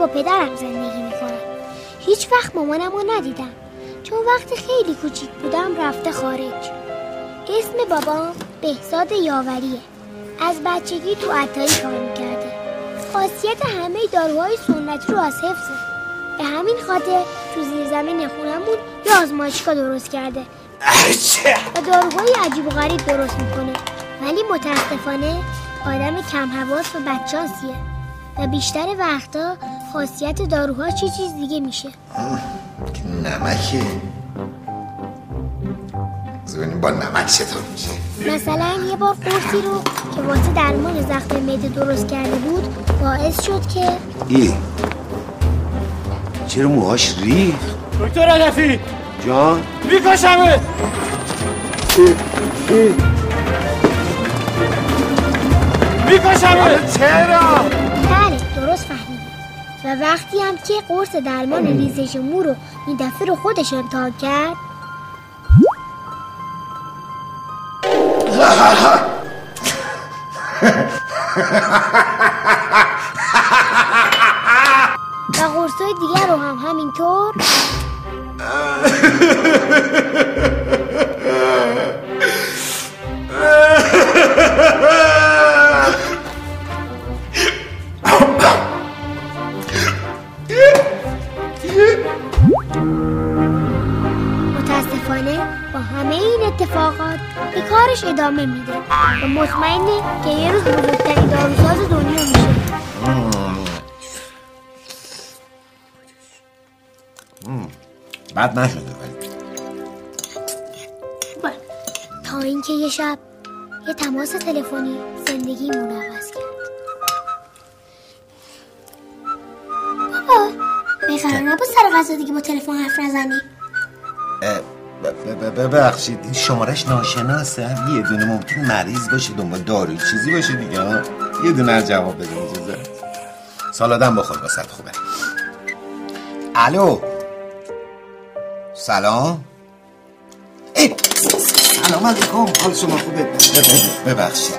با پدرم زندگی می‌کنم. هیچ وقت مامانم رو ندیدم. چون وقتی خیلی کوچیک بودم رفته خارج. اسم بابام بهزاد یاوریه. از بچگی تو عطاری کار می‌کرده. خاصیت همه داروهای سنتی رو از حفظه به همین خاطر تو زیر زمین خونمون یه آزمایشگاه درست کرده. و داروهای عجیب و غریب درست می‌کنه. ولی متاسفانه آدم کم حواس و بدشانسیه. و بیشتر وقتا خاصیت داروها چی چیز دیگه میشه؟ که نمکه. ببینیم با نمک چطور میشه. مثلا یه بار قرصی رو که واسه درمان زخم معده درست کرده بود باعث شد که ای. چرا موهاش ریخت؟ دکتر هدفی جان؟ میکشمه میکشمه چرا؟ و وقتی هم که قرص درمان ریزش مو رو این دفعه رو خودش امتحان کرد. و قرصای دیگر رو هم همینطور بد نشده ولی. بله. تا اینکه یه شب یه تماس تلفنی زندگیمون عوض کرد. بابا بقرار نبود سر غذا دیگه با تلفن حرف نزنی؟ ببخشید این شمارش ناشناسه. یه دونه ممکن مریض باشه دنبال داروی چیزی باشه دیگه ها؟ یه دونه از جواب بده اجازه. سالادم بخور واسه خوبه. الو؟ سلام. سلام علیکم. حال شما خوبه؟ ببخشید.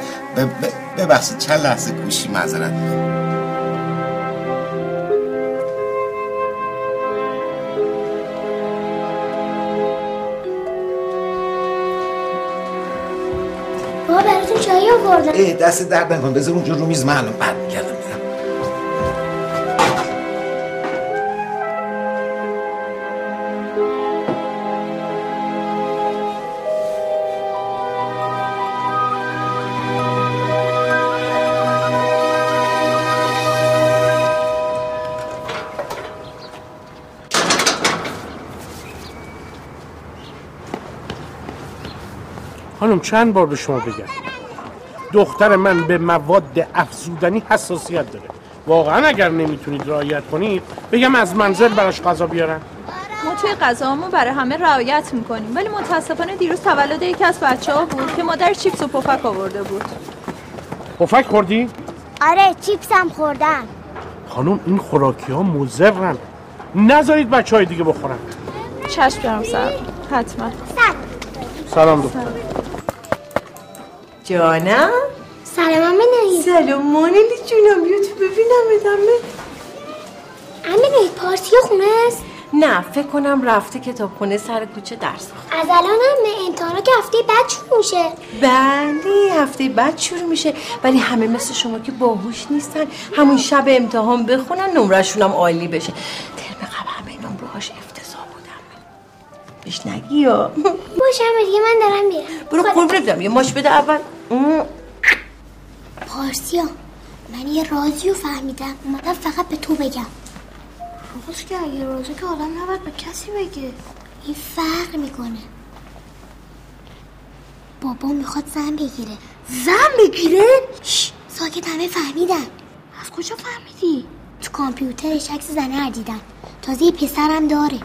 ببخشید. چند لحظه گوشی معذرت. بابا براتون چایی آوردم. ای دست درد نکن بذار اونجا رو میز. معلوم بعد میگردم خانم چند بار به شما بگم؟ دختر من به مواد افزودنی حساسیت داره. واقعا اگر نمی‌تونید رعایت کنید بگم از منزل براش غذا بیارن؟ ما توی غذامون برای همه رعایت می‌کنیم ولی متاسفانه دیروز تولد یکی از بچه ها بود که مادر چیپس و پفک آورده بود. پفک خوردی؟ آره چیپس هم خوردم. خانم این خوراکی ها مزرن نذارید بچه های دیگه بخورن. چشم جانم سر حتما. سلام دختر. جانم سلام امه نهید سلام مانلی جونم بیا تو ببینم ادامه. امه پارتی خونه است؟ نه فکر کنم رفته کتابخونه سر کوچه درس. از الان هم امتحانا که هفته بعد شروع میشه. بله هفته بعد شروع میشه. ولی همه مثل شما که باهوش نیستن. همون شب امتحان بخونن نمرشون هم عالی بشه. بهش نگی یا باشه امه دیگه من دارم میرم. برو قربونت بدم یه ماش بده اول. پارسیا من یه رازی رو فهمیدم. اومدم فقط به تو بگم. راست که اگه رازه که آدم نباید به کسی بگه. این فرق می‌کنه. بابا می‌خواد زن بگیره. زن بگیره؟ شش، ساکت همه فهمیدن. از کجا فهمیدی؟ تو کامپیوترش عکس زنه رو دیدن تازه یه پسرم داره.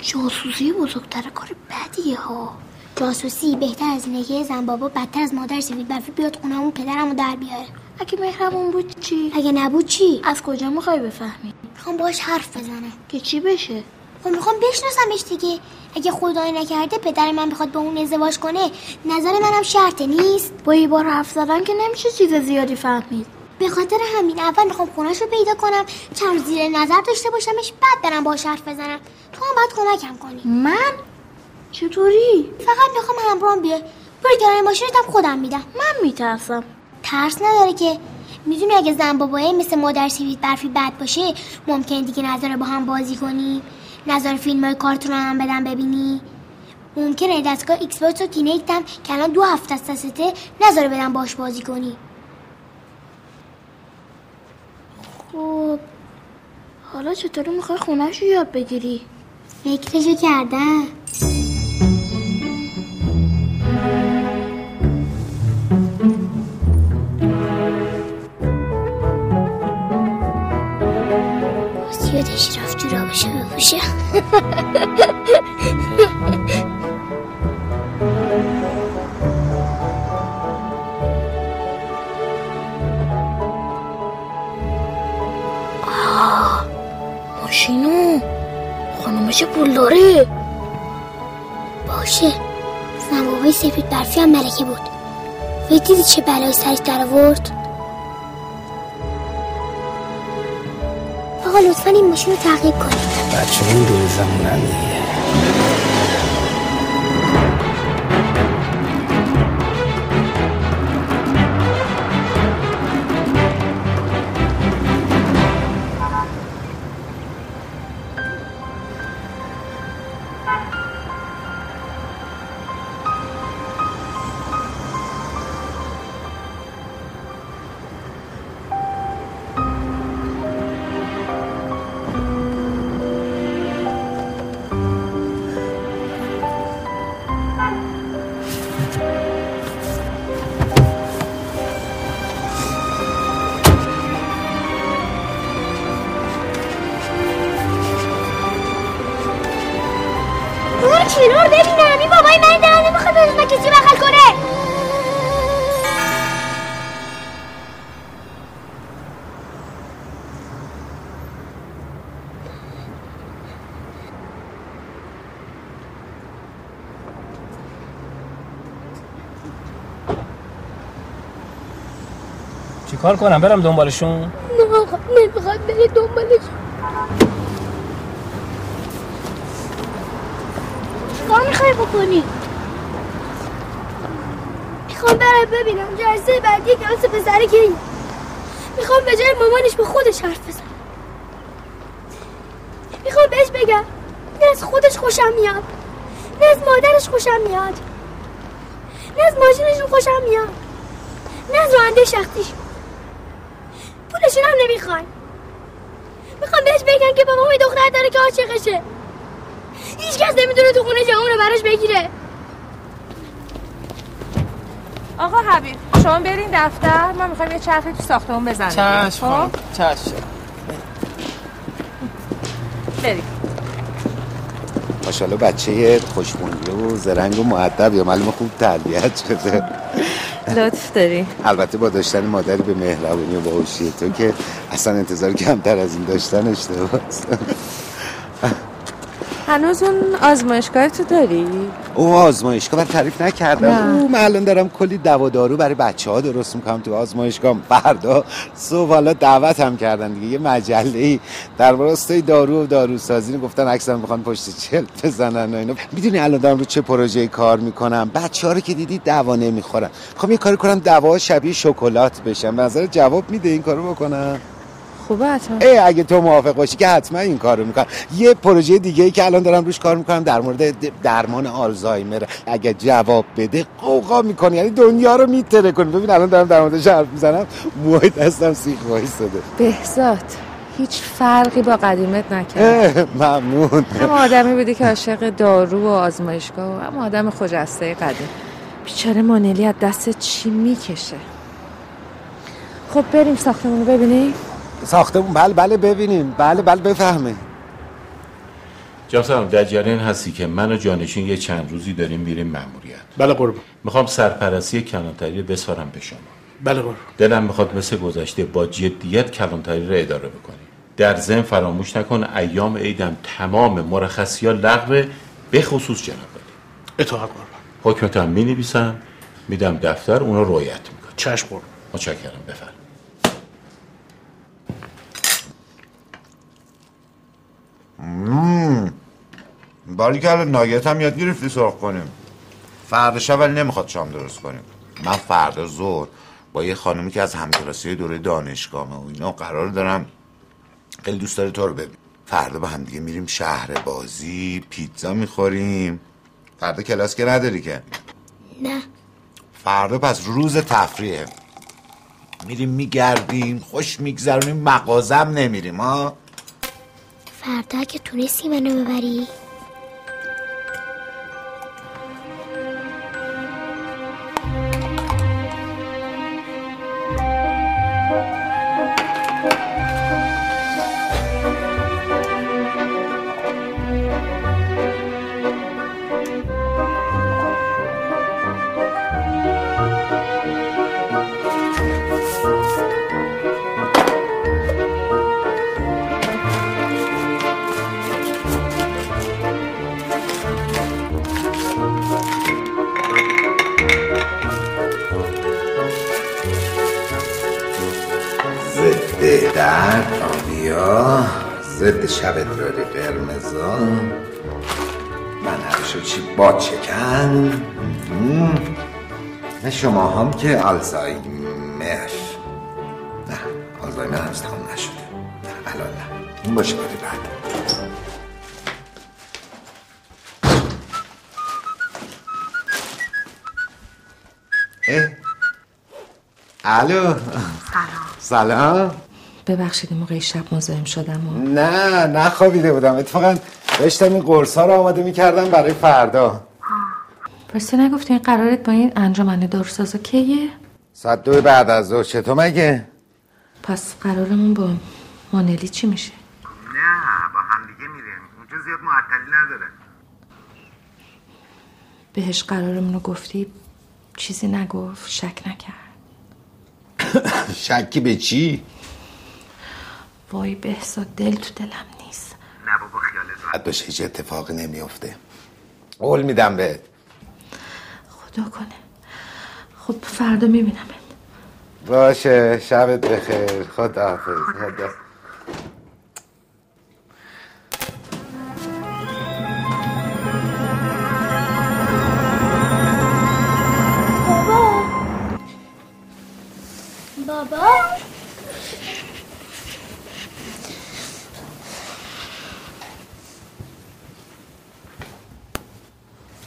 جاسوسی بزرگتر کار بدیه ها. جاسوسی بهتر از اینه که زن بابا بدتر از مادر سفید برفی بیاد خونمون پدرمو در بیاره. اگه مهربون بود چی؟ اگه نبود چی؟ از کجا می‌خوای بفهمی؟ می‌خوام باش حرف بزنم. که چی بشه؟ خب می‌خوام بشناسمش دیگه. اگه خدای نکرده پدر من بخواد با اون ازدواج کنه نظر منم شرطه نیست. با یه بار حرف زدن که نمیشه چیز زیادی فهمید. به خاطر همین اول می‌خوام خونش رو پیدا کنم چند زیر نظر داشته باشمش بعد برم باش حرف بزنم. تو هم باید کمکم کنی. من؟ چطوری؟ فقط می‌خوام همراهم بیای. برو کرایه ماشینتم خودم میدم. من میترسم. ترس نداره که. می‌دونی اگه زن بابایه مثل مادر سفید برفی بد باشه ممکنه دیگه نذاره با هم بازی کنیم نذاره فیلم های کارتون هم بدم ببینی. ممکنه دستگاه Xbox و Kinect م که الان دو هفته است نذاره بدم باش بازی کنی. خب حالا چطوری می‌خوای خونش رو یاد بگیری؟ فکرشو کردم. باز یادش رفت جورابشو بپوشه ماشینو. خانومش پول داره باشه. زنبابای سفید برفی هم ملکه بود. و دیدی چه بلای سرش در آورد؟ آقا لطفا این ماشین رو تعقیب کنید. بچه این دور زمونن دیگه چیکار کنم؟ برم دنبالشون. نه آقا نمی‌خواد بره دنبالش. کار می‌خوای بکنی؟ می‌خوام برم ببینم جلسه بعدی کلاس پسر کی. می‌خوام به جای مامانش به خودش حرف بزنم. می‌خوام بهش بگم نه از خودش خوشم میاد نه از مادرش خوشم میاد نه از ماشینشون خوشم میاد نه از راننده شخصیشون پولشون هم نمی‌خوان می‌خوام بهش یه دختر داره که عاشقشه. هیچ کس نمی‌تونه تو خونه جامون رو براش بگیره. آقا حبیب شما برین دفتر من می‌خوام یه چرخی تو ساختمون بزنیم چشم خب؟ چشم. بریم. ماشاءالله بچه خوشمونگه و زرنگ و معدب یا معلومه خوب تربیت شده. لطف داری. البته با داشتن مادری به مهربونی و باهوشی تو که اصلا انتظار کمتر از این داشتن اشتباهست هنوز اون آزمایشگاه تو داری؟ او آزمایشگاه من تعریف نکردم. او من الان دارم کلی دوا دارو برای بچه ها درست می‌کنم تو آزمایشگاه. فردا صبح حالا دعوت هم کردن دیگه. یه مجله ای در راستای دارو و داروسازی گفتن اکثر می‌خوان پشت چل بزنن و اینا. می‌دونی الان دارم رو چه پروژه کار می‌کنم؟ بچه ها رو که دیدی دوا نمی‌خورن. می‌خوام یه کاری کنم دوا شبیه شکلات بشن به نظر جواب میده این کارو بکنم. خوبه حتما. ای اگه تو موافق باشی که حتما این کارو می‌کنم. یه پروژه دیگه ای که الان دارم روش کار می‌کنم در مورد درمان آلزایمر. اگه جواب بده قوقا می‌کنی یعنی دنیا رو میتره کنی ببین الان دارم در موردش حرف می‌زنم. موهای دستم سیخ وایساده بهزاد هیچ فرقی با قدیمت نکرد. ممنون. هم آدمی بودی که عاشق دارو و آزمایشگاه و هم آدم خجسته قدیم. بیچاره مانلی از دست چی می‌کشه؟ خب بریم ساختمون رو ببینیم. ساختمون بله بله ببینیم. بله بله بفهمه. جناب سلام در جریان هستی که من و جانشین یه چند روزی داریم میریم مأموریت. بله قربان می‌خوام سرپرستی کلانتری رو بسپارم به شما. بله قربان دلم می‌خواد مثل گذشته با جدیت کلانتری رو اداره بکنی. در ضمن فراموش نکن ایام عیدم تمام مرخصی ها لغوه به خصوص جناب علی. اطاعت قربان حکمتم می نویسم میدم دفتر اونو رویت می‌کنه چشم قربان متشکرم بفرم باری که ناگهت هم یاد گرفتی سرخ کنیم. فردا شب ولی نمی‌خواد شام درست کنیم. من فردا زور با یه خانومی که از همکلاسی دوره دانشگاهمه و اینا قرار دارم. خیلی دوست داره تو رو ببین. فردا با هم دیگه میریم شهر بازی پیتزا می‌خوریم. فردا کلاس که نداری که؟ نه. فردا پس روز تفریحه. میریم میگردیم خوش میگذرونیم مغازم نمیریم ها؟ فردا که تونستی منو ببری. شما هم که آلزایمر نه آلزایمر هنوز تمام نشده. نه الان نه. این باشه بعد. اه. الو. سلام. ببخشید این موقع شب مزاحم شدم و نه نخوابیده بودم. اتفاقا داشتم این قرص ها رو آماده می‌کردم برای فردا. راستی نگفتی این قرارت با این انجمن داروسازا کیه؟ ساعت دو بعد از ظهر چطور مگه؟ پس قرارمون با مانلی چی میشه؟ نه با هم دیگه میریم اونجا زیاد معطلی نداره بهش قرارمون رو گفتی چیزی نگفت شک نکرد شکی به چی؟ وای بهزاد دل تو دلم نیست نه بابا خیالت راحت باشه هیچ اتفاقی نمیفته قول میدم بهت کنه. خب فردا می‌بینم باشه شبت بخیر. خدا حافظ خدا. بابا. بابا.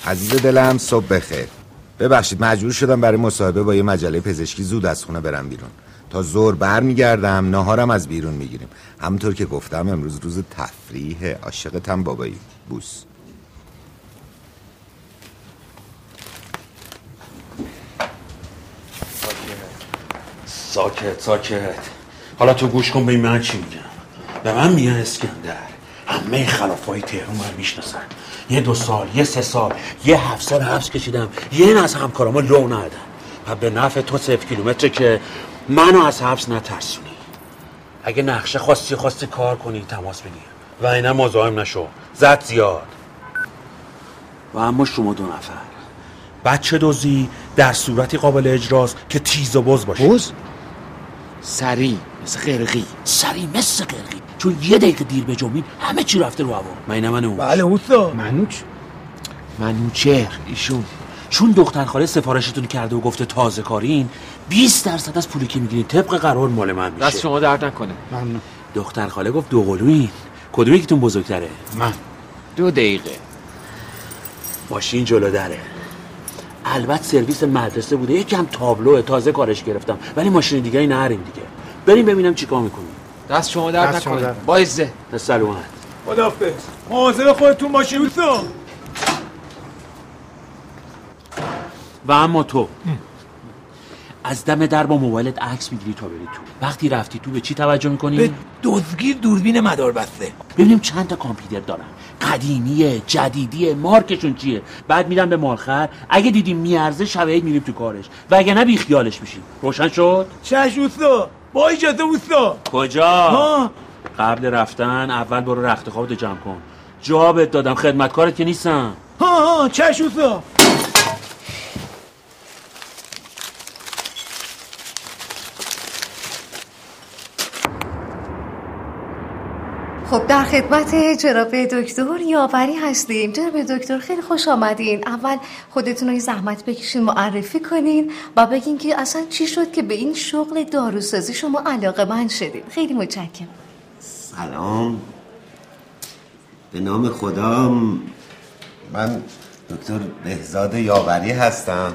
عزیز دلم صبح بخیر. ببخشید مجبور شدم برای مصاحبه با یه مجله پزشکی زود از خونه برم بیرون. تا زور بر میگردم ناهارم از بیرون می‌گیریم. همونطور که گفتم امروز روز تفریح عاشقتم بابایی. بوس. ساکت ساکت. حالا تو گوش کن به من چی میگم. به من میگن اسکندر. همه خلافای تهران من می‌شناسن. یه دو سال یه سه سال یه هفت سال حبس کشیدم. یه از همکارامو لو ندادم. و به نفع تو صفر کیلومتر که منو از حبس نترسونی. اگه نقشه خواستی خواستی کار کنی تماس بگیر. و اینا مزاحم نشو. زد زیاد. و اما شما دو نفر. بچه دوزی در صورتی قابل اجراست که تیز و بز باشه بز؟ سری مثل قرقی سری مثل قرقی چون یه دقیقه دیر به جمعیم همه چی رفته رو هوا. من من اون بله اوستا منوچ؟ منوچهر ایشون. چون دختر خاله سفارشتون کرده و گفته تازه کارین 20 درصد از پولی که می‌گیرین طبق قرار مال من میشه. دست شما درد نکنه. ممنون. دختر خاله گفت دو قلوین کدوم یکیتون بزرگتره؟ من. دو دقیقه. ماشین جلو دره. البته سرویس مدرسه بوده. یکم تابلو تازه کارش گرفتم. ولی ماشین دیگه نریم دیگه. بریم ببینم چیکار می‌کنیم دست شما درد شما نکنه. با عزت سلامت خدافظ. مواظب خودتون باشین اوستا و اما تو. از دم در با موبایلت عکس می‌گیری تا بری تو. وقتی رفتی تو به چی توجه می‌کنی؟ به دزگیر دوربین مدار بسته. ببینیم چند تا کامپیوتر دارن. قدیمیه جدیدیه مارکشون چیه؟ بعد میرم به مالخر اگه دیدیم میارزه شب عید میریم تو کارش. و اگه نه بیخیالش میشیم. روشن شد؟ چش اوستا با اجازه اوستا. کجا؟ ها. قبل رفتن اول برو رخت خوابتو جمع کن. جوابت دادم خدمتکارت که نیستم. ها ها چش اوستا. خب در خدمت جناب دکتر یاوری هستیم. جناب دکتر خیلی خوش آمدین. اول خودتون رو زحمت بکشین معرفی کنین و بگین که اصلا چی شد که به این شغل داروسازی شما علاقه من شدین. خیلی متشکرم. سلام. به نام خدا من دکتر بهزاد یاوری هستم.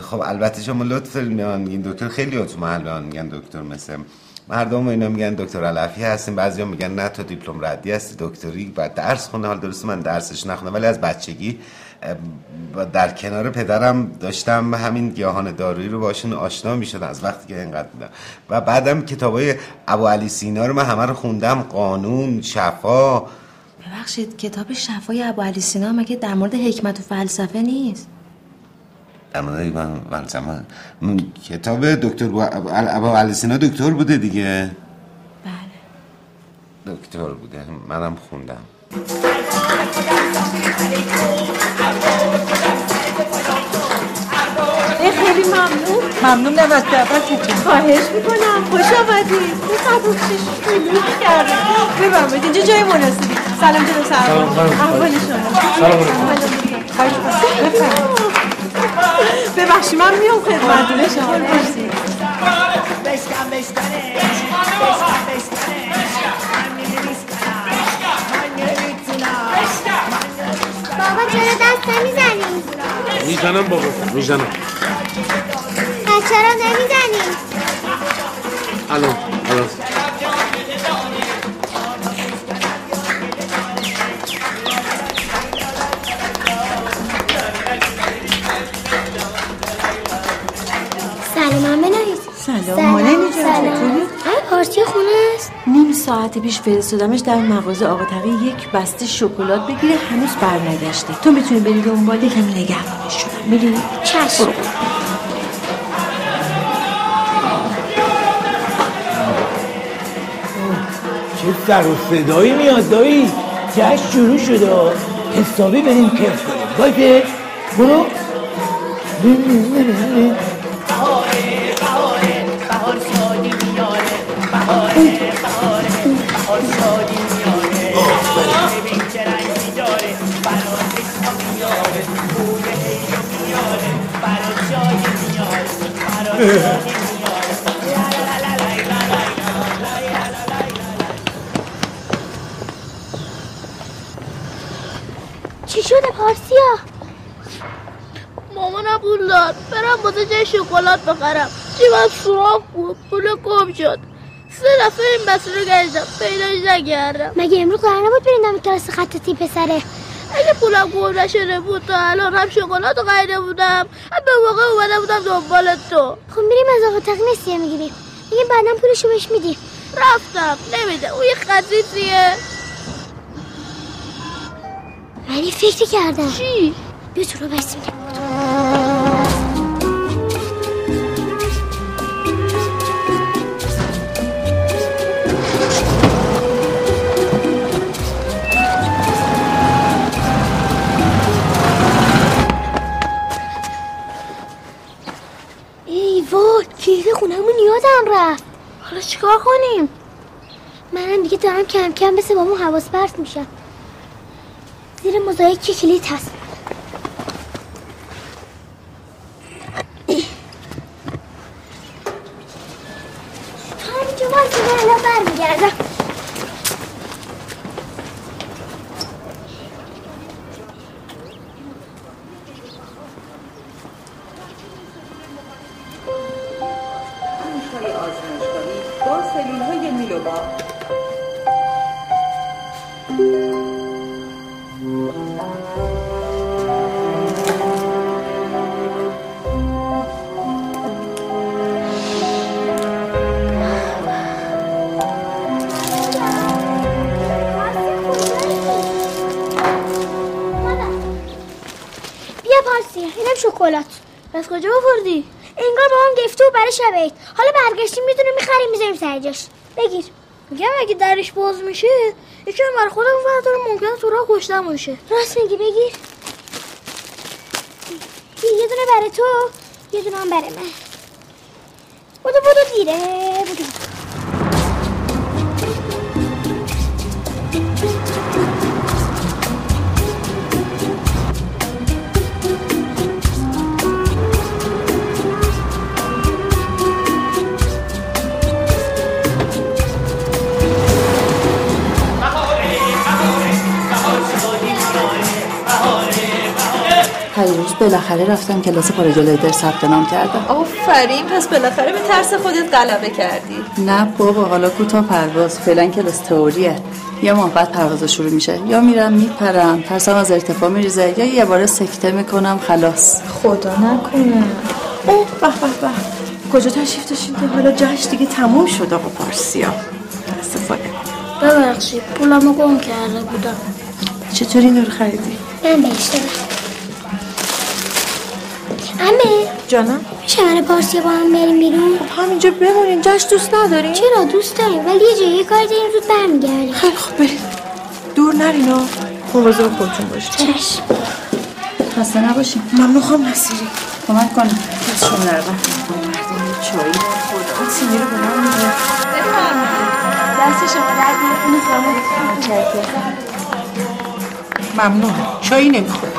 خب البته شما لطف میان میگین دکتر خیلی من میگن دکتر مثل مردم اینا میگن دکتر علفی هستیم بعضیا میگن نه تو دیپلم ردی هستی دکتری و درس خونه. حال درست من درسش نخونم ولی از بچگی در کنار پدرم داشتم همین گیاهان دارویی رو باشون آشنا می‌شدم از وقتی که اینقدر بودم. و بعدم کتابای ابو علی سینا رو من همه رو خوندم قانون شفا. ببخشید کتاب شفای ابو علی سینا مگه در مورد حکمت و فلسفه نیست؟ در مورد من من- کتاب دکتر ابو علی سینا دکتر بوده دیگه؟ بله. دکتر بوده. منم خوندم. خیلی ممنون. ممنون از دعوتتون خواهش می‌کنم. خوش آمدید چیش خیلی کرده بفرمایید اینجا جای مناسبی. سلام جناب سلام سلام. احوال شما. سلام. خواهش ببخشید من میام خدمتتون شما مرسی بابا چرا دست نمی‌زنی؟ می‌زنم بابا می‌زنم چرا نمی‌زنی؟ الان الان سلام مانه اینجا چطوری؟ همین پارتی خونه است. نیم ساعت پیش فرستادمش در مغازه آقا تقی یک بسته شکلات بگیره هنوز برنگشته. تو می‌تونی بری دنبال یکم نگهبانش شدم میری چشم. چه سر و صدایی میاد دایی؟ جشن شروع شده حسابی بریم کیف کنیم. باشه برو. چی شده پارسیا؟ مامانم پول داد برم واسه جای شکلات بخرم. جیبم سوراخ بود. پول گم شد. سه دفعه این مسیر رو گشتم پیداش نکردم مگه امروز قرار نبود بریم دم کلاس خطاطی پسره؟ اگه پولم گم نشده بود تا الان هم شکلات خریده بودم. هم به موقع اومده بودم دنبال تو. خب میریم از آقا تقی نسیه می‌گیریم. میگه بعدا پولشو بهش میدیم. رفتم. نمیده. اون یه خصیصیه من یه فکری کردم. چی؟ بیا تو رو ای کلید خونمون یادم رفت. حالا چیکار کنیم؟ منم دیگه دارم کم کم مثل بابام حواس پرت میشم. زیر موزاییک که کلید هست می‌خریم می‌ذاریم سر جاش بگیر. میگم اگه درش باز میشه یکم بر خودم داره ممکنه تو راه کشتم باشه. راست میگی بگیر. یه دونه برای تو یه دونه هم برای من. بودو بودو دیره بودو. بالاخره رفتم کلاس پاراگلایدر ثبت نام کردم. آفرین پس بالاخره به ترس خودت غلبه کردی. نه بابا حالا کوتاه پرواز. فعلا کلاس تئوریه. یه ماه بعد پرواز شروع میشه یا میرم میپرم. ترسم از ارتفاع میریزه یا یه بار سکته می‌کنم خلاص. خدا نکنه. اوه به به به. کجا تشریف داشتیم که حالا جاش دیگه تموم شد آقا پارسیا؟ استفاده ببخشید پولمو گم کرده بودم. چطوری نور خریدی؟ من دادم امه. جانم. میشه من پارسی با هم بریم بیرون. خب همینجا بمونین جاش دوست نداریم. چرا دوست داریم؟ ولی یه جایی کار داریم زود برمیگردیم. خیلی خوب برید دور نرینا مواظب خودتون باشید. چشم. خسته نباشیم ممنون خواهم نصیری. کمک کن. دست شما نرون چایی خدا اون سینی رو به من میگه دست شما درد ممنون. چایی نمی‌خوره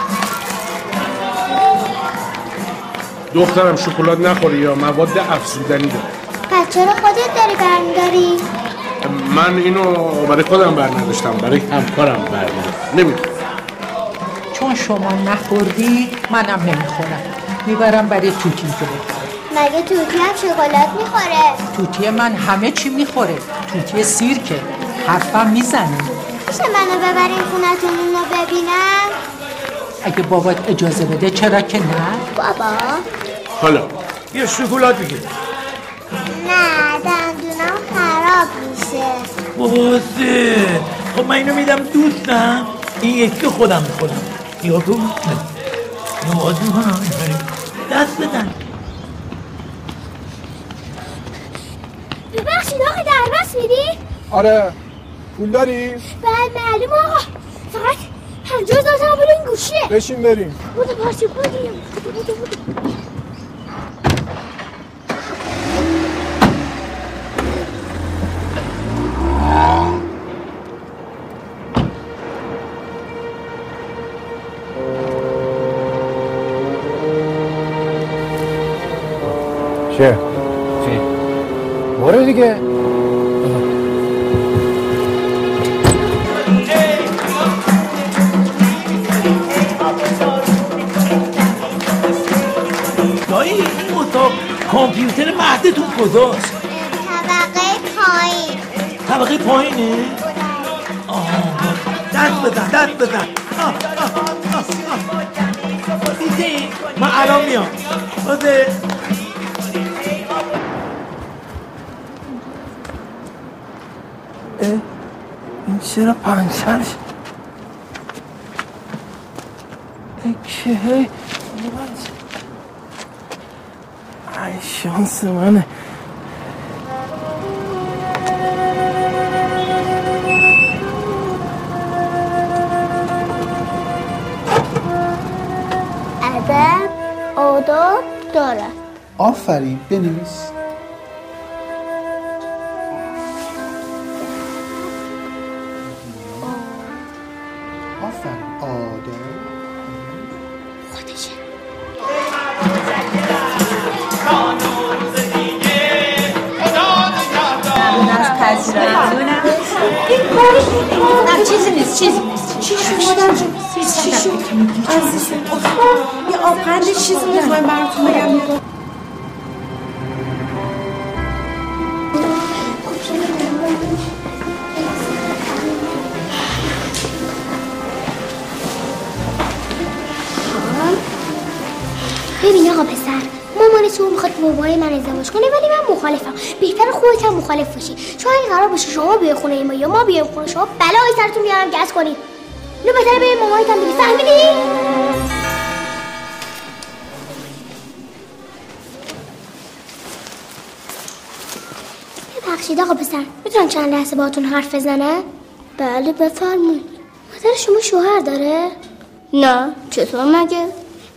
دخترم شکلات نخوری یا مواد افزودنی داره. پس چرا خودت داری برمیداری؟ من اینو برای خودم بر نداشتم برای همکارم بر نمی‌دونم. چون شما نخوردی منم نمی‌خورم. می‌برم برای توتی که بخوره. مگه توتی هم شکلات می‌خوره؟ توتی من همه چی می‌خوره. توتی سیرکه. حرفم می‌زنه. میشه منو ببرین خونتون اونو ببینم؟ اگه بابات اجازه بده چرا که نه؟ بابا. حالا یه شکلات بگیر. نه دندونم خراب میشه. باباسه خب من اینو میدم دوستم. این یکی خودم می‌خورم. یا تو نواز می‌کنم دست بدن ببخشید آقا دربست میدی؟ آره. پول داری؟ بعد معلوم آقا. فقط پنجاه هزار تومن این گوشیه. بشین بریم. بودو پارچه بودیم بودو بودو بودو چه؟ چی؟ برو دیگه. کامپیوتر مهدتون کجاست؟ طبقه پایین. طبقه پایینه؟ آه. دست بزن دست بزن؟ من الان میام. بازه. این چرا پنچر شد؟ ای که ای شانس منه ادب آداب داره آفرین بنویس. خونه ما یا ما بیایم خونه شما سرتون بیارم گس کنید اینو بهتره به مامایت هم بگی فهمیدی؟ ببخشید آقا پسر می‌تونم چند لحظه باهاتون حرف بزنم بله بفرمایید مادر شما شوهر داره نه چطور مگه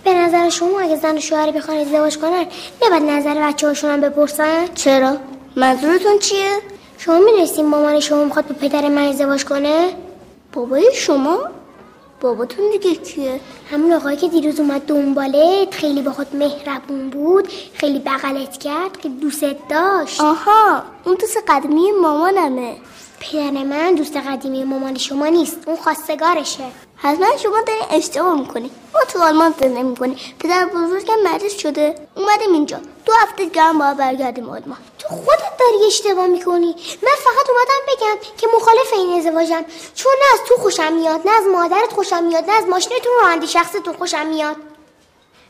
به نظر شما اگه زن و شوهر بخوان ازدواج کنن نباید نظر بچه هاشون هم بپرسن چرا منظورتون چیه شما می‌دونستین مامان شما می‌خواد با پدر من ازدواج کنه؟ بابای شما؟ باباتون دیگه کیه؟ همون آقایی که دیروز اومد دنبالت خیلی با خود مهربون بود خیلی بغلت کرد که دوست داشت. آها اون دوست قدیمی مامانمه. پدر من دوست قدیمی مامان شما نیست اون خواستگارشه. حتما شما دارین اشتباه می‌کنی. ما تو آلمان زندگی می‌کنی پدر بزرگم مریض شده اومدیم اینجا. دو هفته دیگه هم باید برگردیم آلمان. تو خودت داری اشتباه می‌کنی. من فقط اومدم بگم که مخالف این ازدواجم. چون نه از تو خوشم میاد نه از مادرت خوشم میاد نه از ماشینتون راننده شخصتون خوشم میاد.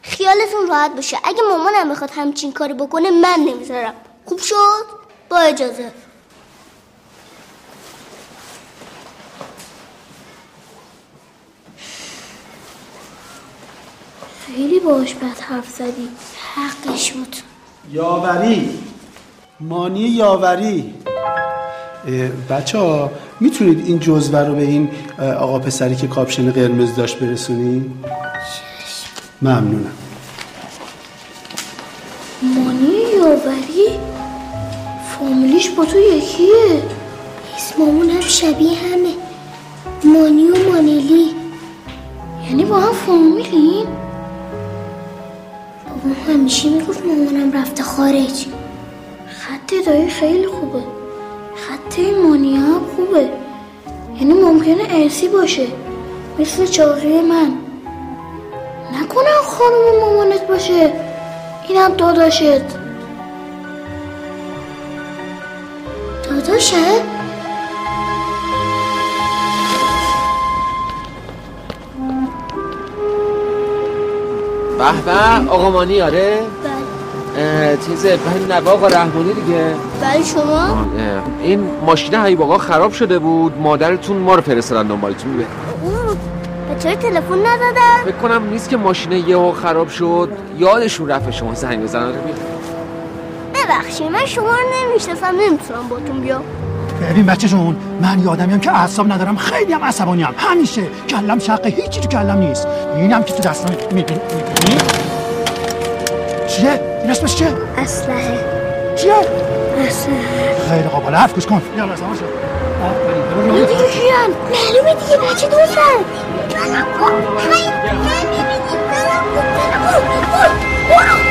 خیالتون راحت باشه. اگه مامانم بخواد همچین کاری بکنه من نمی‌ذارم. خوب شد؟ با اجازه. خیلی باش بد حرف زدی. حقش بود. یاوری. مانی یاوری. بچه ها می‌تونید این جزوه رو به این آقا پسری که کاپشن قرمز داشت برسونی؟ ممنونم. مانی یاوری؟ فامیلیش با تو یکیه. اسممون هم شبیه همه. مانی و مانیلی. یعنی با هم فامیلیم؟ بابا همیشه می‌گفت مامانم رفته خارج. خط دایی خیلی خوبه. خط این مانی هم خوبه. یعنی ممکنه ارسی باشه. مثل چاقی من. نکنم خانم مامانت باشه. اینم داداشت. داداشه؟ به به آقا مانی آره. اه، چیزه به نوا آقا رحمانی دیگه. برای شما؟ این ماشین حبیب آقا خراب شده بود. مادرتون ما رو فرستادن دنبالتون. به چرا تلفن ندادن؟ فکر کنم نیست که ماشین یهو خراب شد. یادشون رفت شما زنگ بزنن. ببخشید من شما رو نمی‌شناسم. نمی‌تونم باتون بیام. ببین بچه جون من یادمیم که اعصاب ندارم خیلی هم عصبانی هم همیشه کلم شقه هیچی تو کلم نیست. اینم که تو دستم می‌بینی؟ چیه؟ این اسمش چیه؟ اسلحه. چیه؟ اسلحه. خیلی قابل حرف گوش کن. یالا زمان شد برو. دیگه کیان معلومه دیگه بچه دوستن بلم کن هی هی می‌بینی بلم کن بلم کن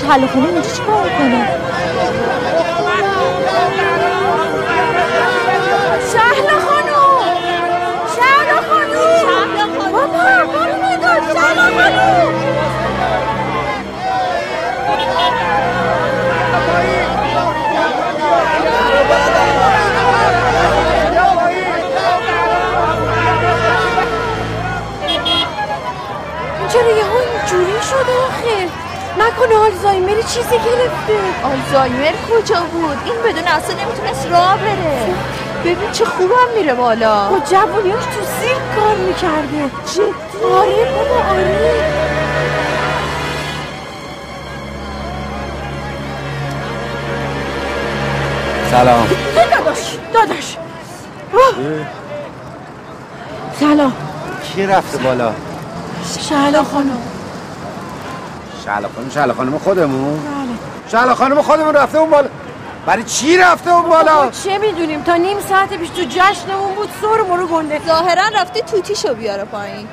شهلا خانم اینجا چی کار می‌کنه؟ شهلا خانوم شهلا خانوم بابا برو نگاه شهلا خانوم چرا یه اینجوری شده آخه؟ نکنه آلزایمر چیزی گرفته. آلزایمر کجا بود؟ این بدون اصلا نمی‌تونست راه بره. ببین چه خوبم میره بالا. با جوانیاش تو سیر کار می‌کرده. جدی؟ آره بابا آره. سلام. داداش داداش. سلام. کی رفته بالا؟ شهلا خانم. شعلا خانم شعلا خانم خودمون. شعلا خانم خودمون رفته اون بالا. برای چی رفته اون بالا؟ چه می‌دونیم؟ تا نیم ساعت پیش تو جشنمون بود سر ما رو گنده. ظاهرا رفته توتیشو بیاره پایین.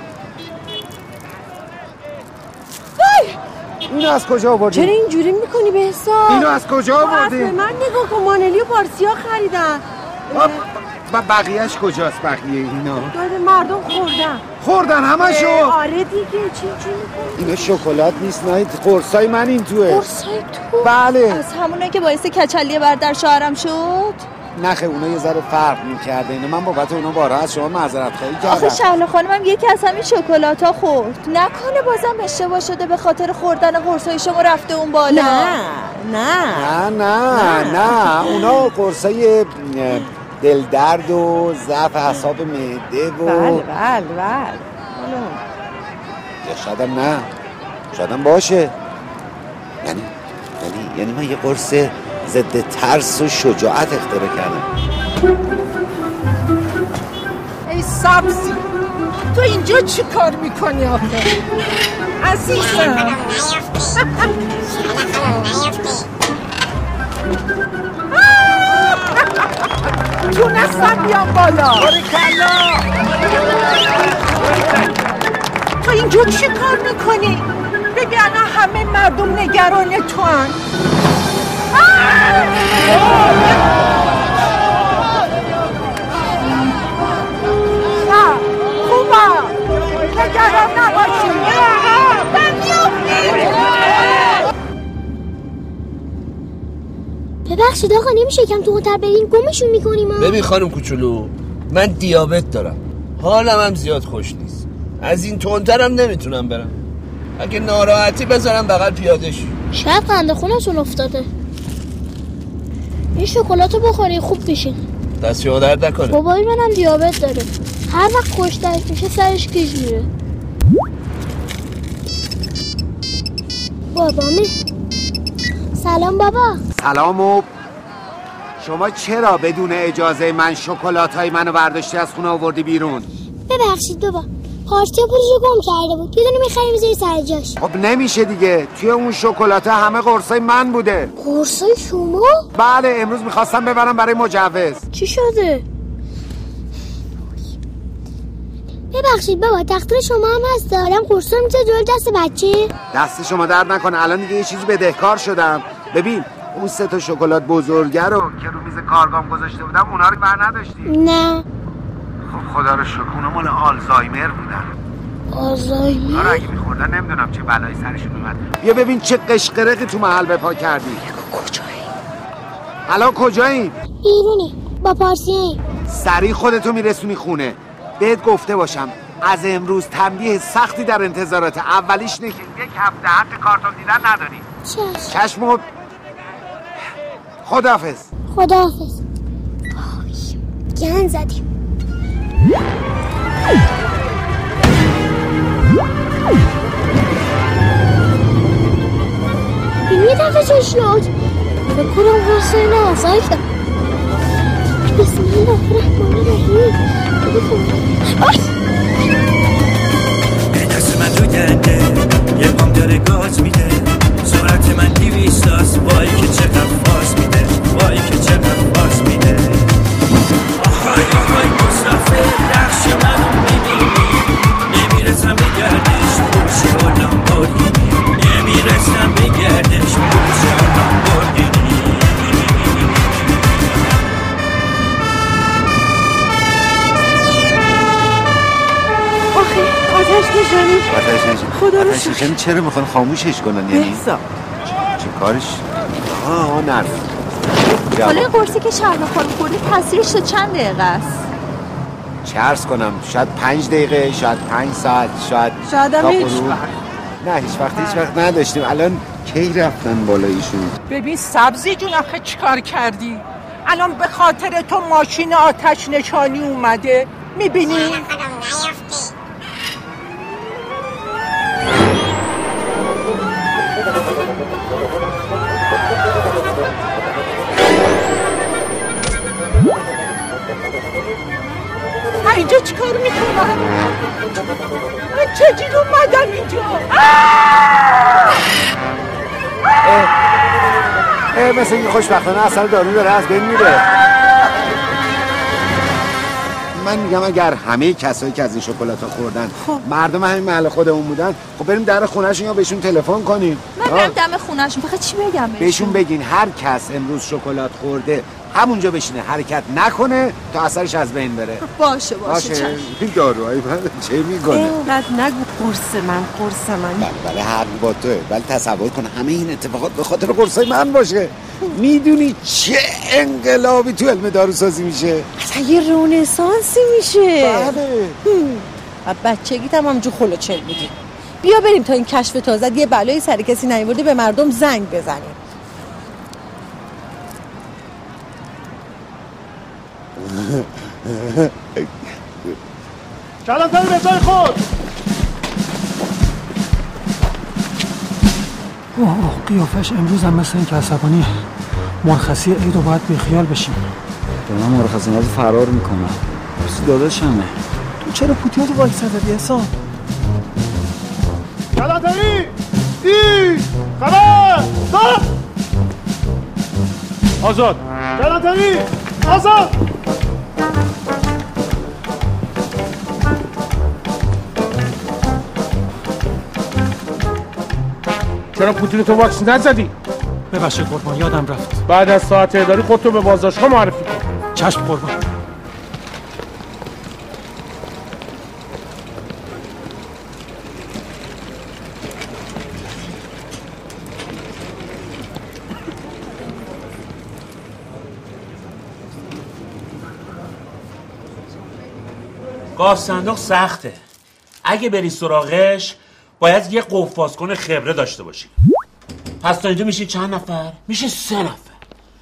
اینو از کجا آوردی؟ چرا اینجوری می‌کنی به حساب؟ اینو از کجا آوردی؟ من نگاه کن مانلی و پارسیا خریدن. و بقیهش کجاست بقیه اینا؟ داره مردم خوردن. خوردن همشو؟ آره دیگه چی چی می‌کنی اینا شکلات نیست نه قرصای من این توه. قرصای تو؟ بله. از همونه که باعث کچلیه بردر شوهرم شد؟ نخه اونا یه ذره فرق می‌کرده. اینو من بابت اونا بارها از شما معذرت خواهی آخه کردم شهلا خانمم یکی از همین شکلات ها خورد. نکنه بازم اشتباه شده به خاطر خوردن قرصای شما رفته اون بالا. نه نه. نه نه نه. اونا قرصای دلدرد و ضعف اعصاب معده و بله بله بله. یا شایدم نه. شایدم باشه. یعنی یعنی یعنی من یه قرص ضد ترس و شجاعت اختراع کردم. ای سبزی تو اینجا چی کار می‌کنی آخه؟ عزیزم. تونستم بیام بالا. تو اینجا چی کار می‌کنی؟ الان همه مردم نگران تو هن. نه خوبم نگران نباشی. ببخشید آقا نمیشه کم تو هتل برین گمشون می‌کنیم ها. ببین خانم کوچولو من دیابت دارم. حالم هم زیاد خوش نیست. از این تونترم نمی‌تونم برم. اگه ناراحتی بذارم بغل پیاده شی. شاید قنده خونتون افتاده. این شکلاتو بخوری خوب میشین دست درد نکنه. بابای منم دیابت داره. هر وقت خوشترش میشه سرش گیج میره. بابامه سلام بابا. سلام و شما چرا بدون اجازه من شکلات های منو برداشتی از خونه آوردی بیرون؟ ببخشید بابا. پارچه پولشو گم کرده بود. یه دونه می‌خری می‌ذاری سر جاش. خب نمیشه دیگه. توی اون شکلات همه قرصای من بوده. قرصای شما؟ بله امروز می‌خواستم ببرم برای مجوز. چی شده؟ ببخشید بابا تقدیر شما هم هست. دارم قرصا میزه جلو دست بچه. دست شما درد نکنه. الان دیگه یه چیزی بدهکار شدم. ببین اون سه تا شکلات بزرگه رو که رو میز کارگام گذاشته بودم اونا رو بر نداشتی نه. خب خدا رو شکر اونا مال آلزایمر بودن. آزایمر آره اگه میخوردن نمی‌دونم چه بلایی سرشون اومد. بیا ببین چه قشقرقی تو محل به پا کردی. کجایی؟ الان کجایی؟ بیرونی با پارسیه سریع خودتو میرسونی خونه. بهت گفته باشم از امروز تنبیه سختی در انتظارات اولیش نه که یک هفته حق کارتون دیدن نداری. چشم. چشم و خدافز وای، گن زدیم یه دفعه چشنات به کنم قرصه دست من رو یه پام داره گاز میده سرعت من دیویستاست وای که چقدر فاز آتش نشانی آتش نشانی خدا رو چرا می‌خوان خاموشش کنن یعنی؟ بهزا چه کارش؟ آه آه نرد حالا این قرصی که شهلا خانم خوردی تاثیرش تا چند دقیقه است؟ چه عرض کنم. شاید پنج دقیقه شاید پنج ساعت شاید شاید هم تا هیچ. نه هیچ وقت هیچ وقت نداشتیم. الان کی رفتن بالایشون ببین سبزی جون آخه چیکار کردی؟ الان به خاطر تو ماشین آتش نشانی اومده. می‌بینی؟ مثل این خوشبختانه اصلا دارو داره از بین میره. من میگم اگر همه کسایی که از این شکلات ها خوردن مردم همین محل خودمون بودن خب بریم در خونهشون یا بهشون تلفن کنیم. من. برم دم خونهشون فقط چی بگم بهشون بگین هر کس امروز شکلات خورده همونجا بشینه حرکت نکنه تا اثرش از بین بره. باشه باشه. این داروهای من چه می‌کنه؟ اینقدر نگو قرص من قرص من. بله حق با توه. ولی تصور کن همه این اتفاقات به خاطر قرصای من باشه. می‌دونی چه انقلابی تو علم داروسازی میشه؟ اصلا یه رونسانسی میشه. بله. و بچگیت هم همجور خلوچل بودی. بیا بریم تا این کشف تازه یه بلایی سر کسی نیورده به مردم زنگ بزنیم. کلانتری به جای خود. اوه قیافش امروز هم مثل این که عصبانی مرخصی عید رو باید بیخیال بشیم. به من مرخصی نازی فرار می‌کنم بسی داداشمه. تو چرا پوتیاتو وایس زدی حساب؟ کلانتری ای خبر. دار آزاد. کلانتری آزاد. چرا پوتین تو واکس نزدی؟ ببخشید قربان یادم رفت. بعد از ساعت اداری خودتو به بازداشتگاه معرفی کن. چشم قربان. گاف صندوق سخته اگه بری سراغش باید یه قفاز کن خبره داشته باشی پس تا اینجا میشه چند نفر؟ میشه سه نفر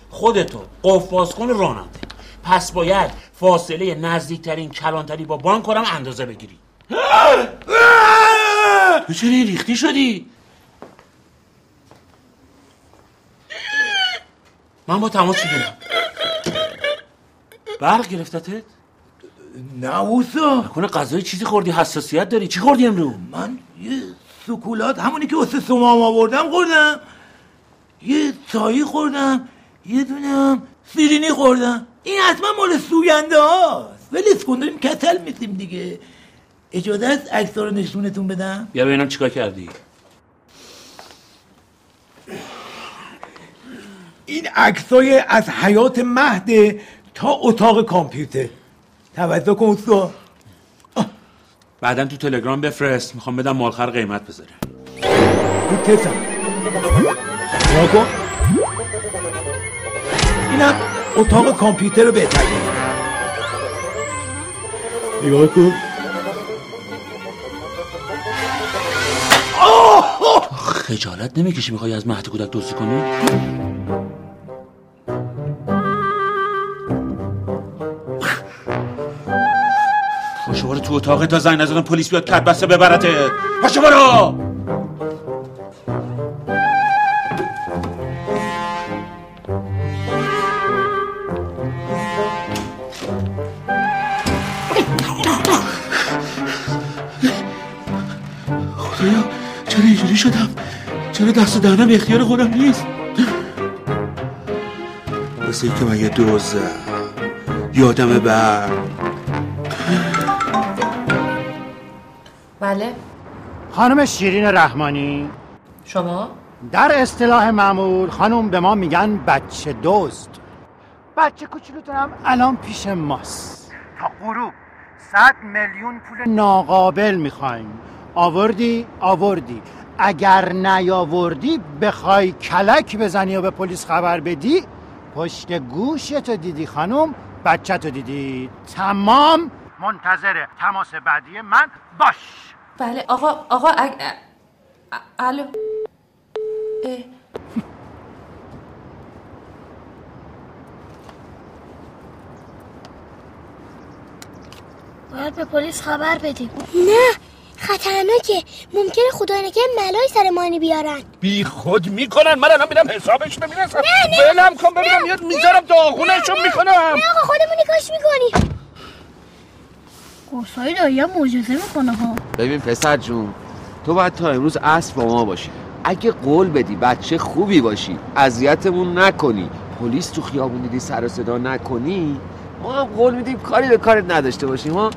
خودتو قفاز کن راننده پس باید فاصله نزدیکترین کلانتری با بانک هم اندازه بگیری تو چرا ریختی شدی؟ من با تماس شدم برق گرفتتت؟ نه اوسا کنه غذای چیزی خوردی؟ حساسیت داری؟ چی خوردی امرو من یه سکولات همونی که واسه سمام آوردم خوردم. یه چایی خوردم یه دونم سیرینی خوردم. این حتما مال سوگنده هاست. ولی کن داریم کتل میسیم دیگه. اجازه است عکس رو نشونتون بدم؟ بیا ببینم چیکار کردی. این عکسای از حیات مهده تا اتاق کامپیوتر. توجه کن استاد بعدا تو تلگرام بفرست. می‌خوام بدم مالخر قیمت بذاره. تو کسم کن. اینم اتاق کامپیوتر رو بهتر نگاه کن. خجالت نمی‌کشی می‌خوای از مهد کودک دوستی کنی؟ تو اتاق تا زنگ نزدن پلیس بیاد کت بسته ببرته. پاشو برو. خدایا چرا اینجوری شدم؟ چرا دست و دهنم اختیار خودم نیست؟ مثل اینکه من یه دوزم یادم بر بله. خانم شیرین رحمانی. شما؟ در اصطلاح معمول خانم به ما میگن بچه دزد بچه کوچولوتونم الان پیش ماست. تا غروب صد میلیون پول ناقابل می‌خوایم. آوردی آوردی. اگر نیاوردی بخوای کلک بزنی و به پلیس خبر بدی پشت گوشتو دیدی خانم بچه تو دیدی. تمام. منتظر تماس بعدی من باش. بله آقا آقا اگ... ا- الو. اه. باید به پلیس خبر بدیم. نه خطرناکه. ممکنه خدا نگه ملای سر مانی بیارن. بی خود می‌کنن. من الان میرم حسابش ببینم. نه، نه. بلم کن ببینم. یاد می‌ذارم داغونشون می‌کنم. نه آقا خودمون نگاش می‌کنیم قرصای دایی هم معجزه می‌کنه ها. ببین پسر جون تو باید تا امروز اصر با ما باشی. اگه قول بدی بچه خوبی باشی اذیتمون نکنی. پلیس تو خیابون دیدی سر و صدا نکنی؟ ما هم قول میدیم کاری به کارت نداشته باشیم ها.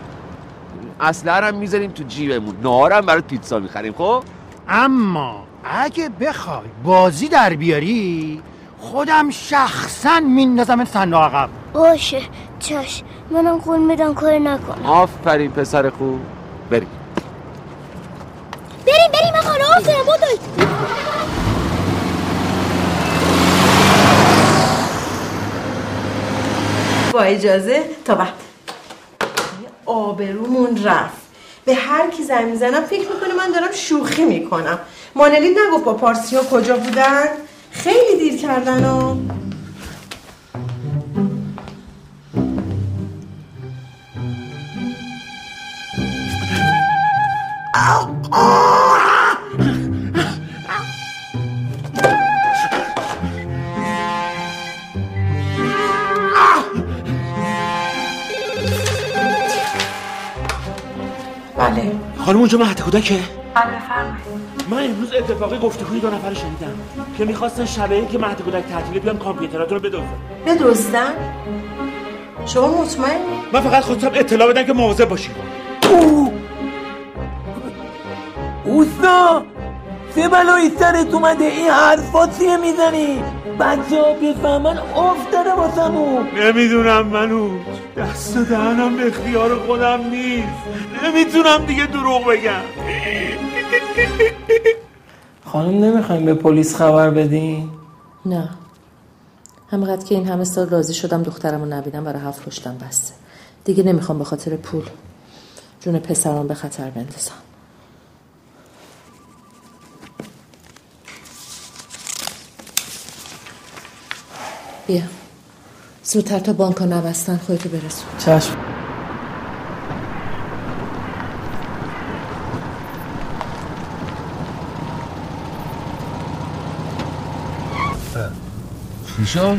اصلا هم می‌ذاریم تو جیبمون. نهارم برات پیتزا می‌خریم خب؟ اما اگه بخوای بازی در بیاری خودم شخصا میندازم صندوق عقب. باشه چش. منم قول میدم کار نکنم آفرین پسر خوب بریم. بریم بریم آقا راه افتادم بودوی با اجازه تا وقت آبرومون رفت. به هر کی زنگ می‌زنم فکر می‌کنه من دارم شوخی می‌کنم. مانلی نگفت با پارسی ها کجا بودن؟ خیلی دیر کردن و بله. خانم اونجا مهد کودکه؟ بله بفرمایید. من امروز اتفاقی گفتگوی دو نفر شنیدم که می‌خواستن شبیه که مهد کودک تعطیله بیان کامپیوتراتون رو بدزدن بدزدن شما مطمئنی؟ من فقط خواستم اطلاع بدن که مواظب باشید. اوستا! سه بلایی سرت اومده؟ این حرفاتیه می‌زنی؟ بچه ها بفهمن افتاده واسمون. نمی‌دونم منو. دست و دهنم به اختیار خودم نیست. نمی‌تونم دیگه دروغ بگم. خانم نمی‌خوایم به پلیس خبر بدین؟ نه. همقدر که این همه سال راضی شدم دخترم رو نبینم برای هفت رشدم بسته. دیگه نمی‌خوام به خاطر پول جون پسرم به خطر بندازم. بیا. زودتر تا بانک ها نبستن خودتو برسون. چشم. چی شد؟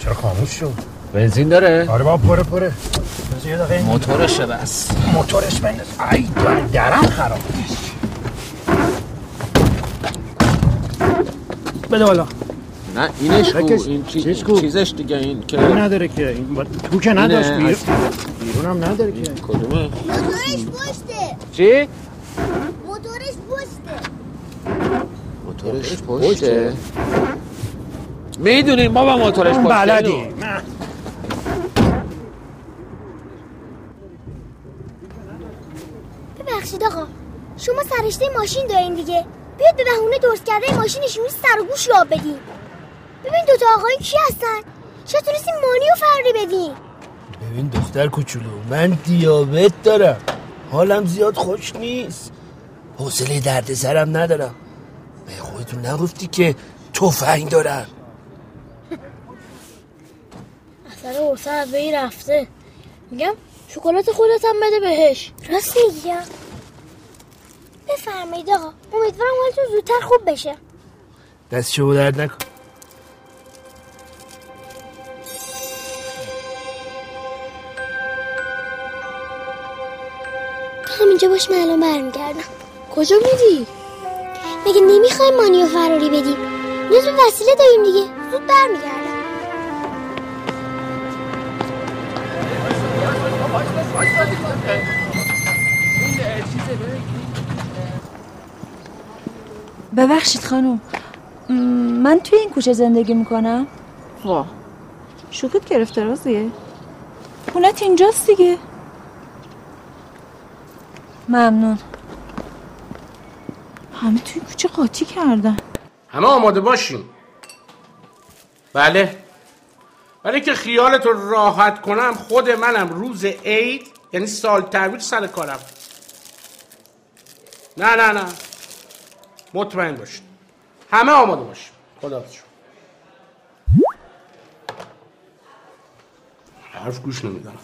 چرا خاموش شد بنزین داره؟ آره بابا پره پره موتورشه بس موتورش بنداز ای درم خراب بده بالا نه اینش کو. این چی... چیز کو؟ چیزش دیگه این که این نداره که این با... تو که. نداشت بیرون هم نداره که کدومه؟ موتورش پشته چی؟ موتورش پشته موتورش پشته می‌دونیم بابا موتورش پشته بلدی. اینو. ببخشید آقا شما سرشته ماشین دارین دیگه. بیاد به بهونه درست کرده ماشینشون سر و گوش یاب بدین. ببین دوتا آقایی کی هستن؟ چرا تونستین مانی و فراری بدین. ببین دختر کوچولو من دیابت دارم. حالم زیاد خوش نیست. حوصله درد سرم ندارم. به خودتون نگفتی که تفنگ دارم. حوصله به این رفته. میگم شکلات خودت هم بده بهش. راست میگم بفرمایید آقا امیدوارم حالتون زودتر خوب بشه. دست شما درد نکن همینجا باش من الان برمیگردم. کجا میدی؟ مگه نمی‌خوایم مانی و فراری بدیم؟ نیاز به وسیله داریم دیگه. زود برمیگردم. ببخشید خانم. من توی این کوچه زندگی می‌کنم. وا. شوکت گرفته رازیه. خونت اینجاست دیگه. ممنون. همه توی کوچه قاطی کردن. همه آماده باشیم بله. ولی که خیالت راحت کنم خود منم روز عید یعنی سال تحویل سر کارم. نه نه نه. مطمئن باشید. همه آماده باشیم خدا حرف گوش نمیدم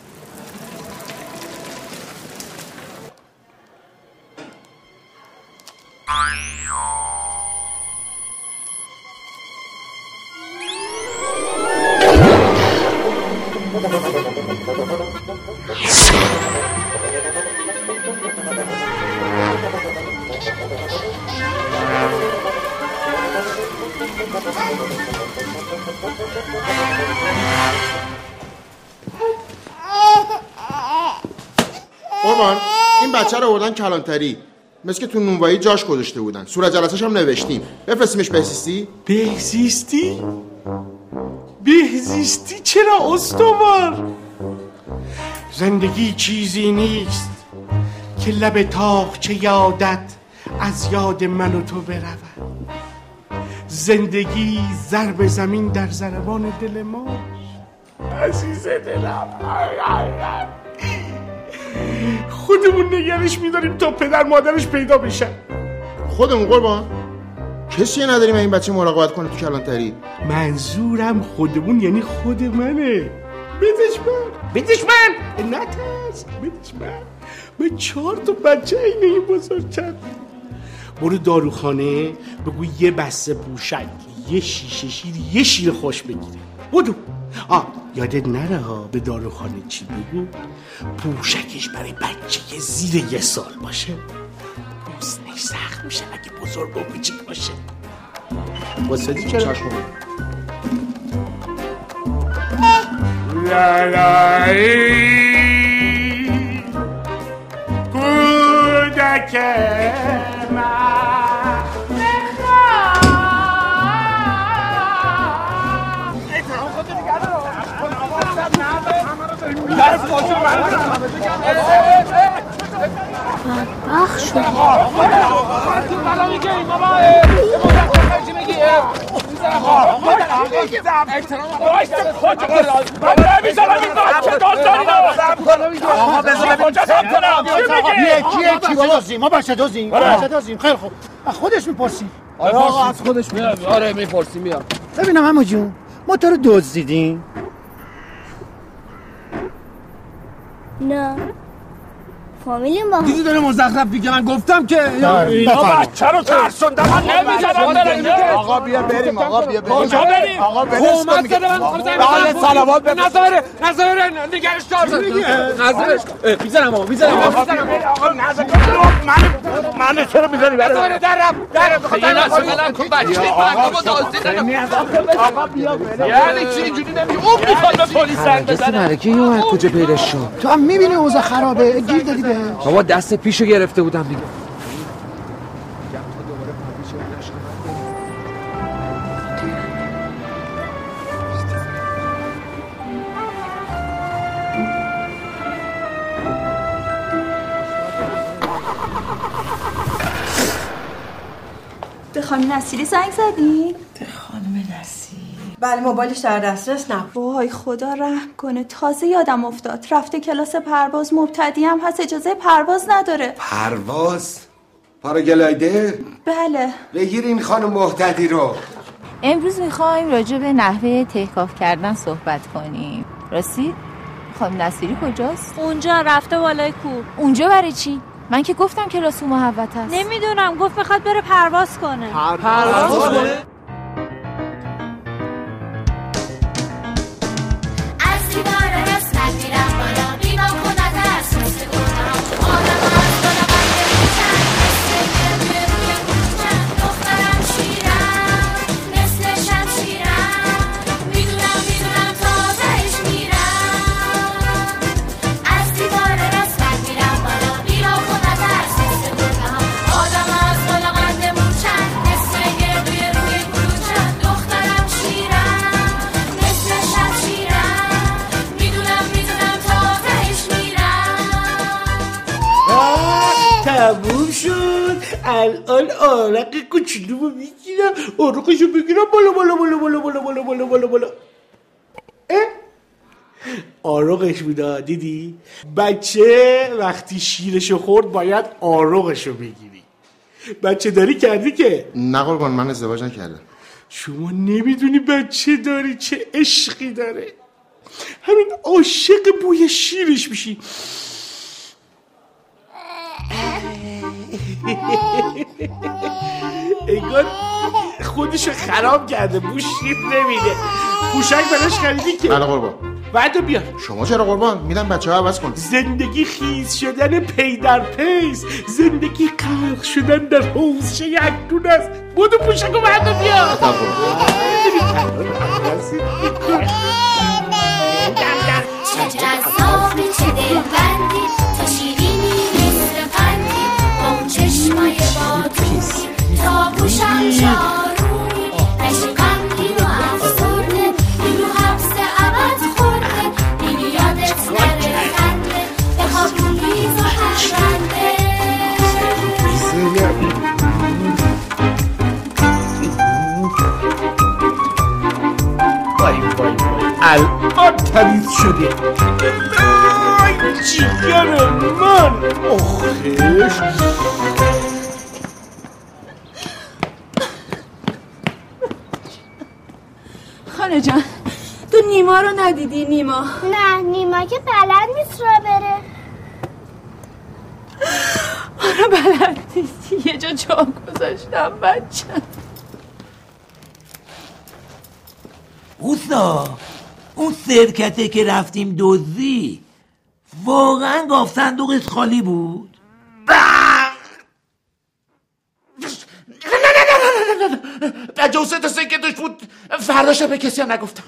کلانتری مثل که تو نونوایی جاش گذاشته بودن. صورت جلسش هم نوشتیم. بفرستیمش بهسیستی بهزیستی؟ بهزیستی چرا استوار؟ زندگی چیزی نیست که لب تاخچه یادت از یاد من و تو برود. زندگی ضرب زمین در ضربان دل ما. عزیز دلم. خودمون نگرش میداریم تا پدر مادرش پیدا بشن خودمون قربان. کسی نداریم این بچه مراقبت کنه تو کلانتری. منظورم خودمون یعنی خود منه. بدش من. بدش من. نترس بدش من. من چهار تا بچه اینه این بزرگ کرد برو داروخانه بگو یه بسته پوشک یه شیشه شیر یه شیر خوش بگیره. بودو آ یادت نره ها به داروخانه چی بگو؟ پوشکش برای بچه زیر یه سال باشه. پوستش سخت میشه اگه بزرگ و کوچیک باشه. واسدی چرا؟ لالایی. کودک من. بخ شد آقا بذار بابا ما بچه دوزیم خیلی خوب خودش می‌پرسیم آره آقا از خودش میاد آره می‌پرسی میاد ببینم همو جون ما تو رو دزدیدیم. نه. فامیلی ما. دیدی داره مزخرف میگه. من گفتم که اینا بچه رو ترسوندن من نمی‌ذارم آقا بیا بریم آقا بیا بریم. کجا بریم؟ آقا کن تهمت دیگه. زده من بله صلوات به نظر نظر نگرش دار. نظرش می‌زنم آقا می‌زنم آقا من من چرا می‌ذاری نظر درم درم خیلی نظر بلند کن بچه مردم دازدی آقا بیا یعنی چی؟ اینجوری نمیگه اون می‌خواد به پلیس زنگ بزنه. ملکه یه از کجا پیداش شد تو هم می‌بینی اوضاع خرابه گیر دادی به بابا دست پیشو گرفته بودم دیگه. نصیری زنگ زدی؟ خانم نصیر بله موبایلش در دسترس نبود. وای خدا رحم کنه. تازه یادم افتاد. رفته کلاس پرواز مبتدی هم هست اجازه پرواز نداره. پرواز؟ پاراگلایدر بله. بگیر این خانم محتدی رو. امروز می‌خوایم راجع به نحوه تهکاف کردن صحبت کنیم. راستی؟ خانم نصیری کجاست؟ اونجا رفته بالای کو اونجا برای چی؟ من که گفتم کلاس او محوت هست نمی‌دونم گفت می‌خواد بره پرواز کنه. از تموم شد. الان آرق کوچولو رو می‌گیرم. آرقشو بگیرم. بالا بالا بالا بالا بالا بالا بالا بالا بالا؟ آرقش بوده دیدی؟ بچه وقتی شیرشو خورد باید آرقشو بگیری. بچه داری کردی که؟ نه قربان من ازدواج نکردم. شما نمی‌دونی بچه داری چه عشقی داره. همین عاشق بوی شیرش میشی. انگار خودشو خراب کرده بو شیر نمیده. پوشک براش خریدی که. بله قربان. بعدو بیار شما چرا قربان؟ میدم بچه ها عوض کن. زندگی خیز شدن پی در پیس زندگی غرق شدن در حوزشه یکدون است. بودو پوشک و بعدو بیار چه جذابی چه دلبندی. نیما. نه نیما که بلد نیست را بره. آره بلد نیستی یه جا جا گذاشتم بچه. اوستا اون سرکته که رفتیم دزدی واقعا گاف صندوقش خالی بود؟ بجه سه تا سکه توش بود فرداشم به کسی هم نگفتم.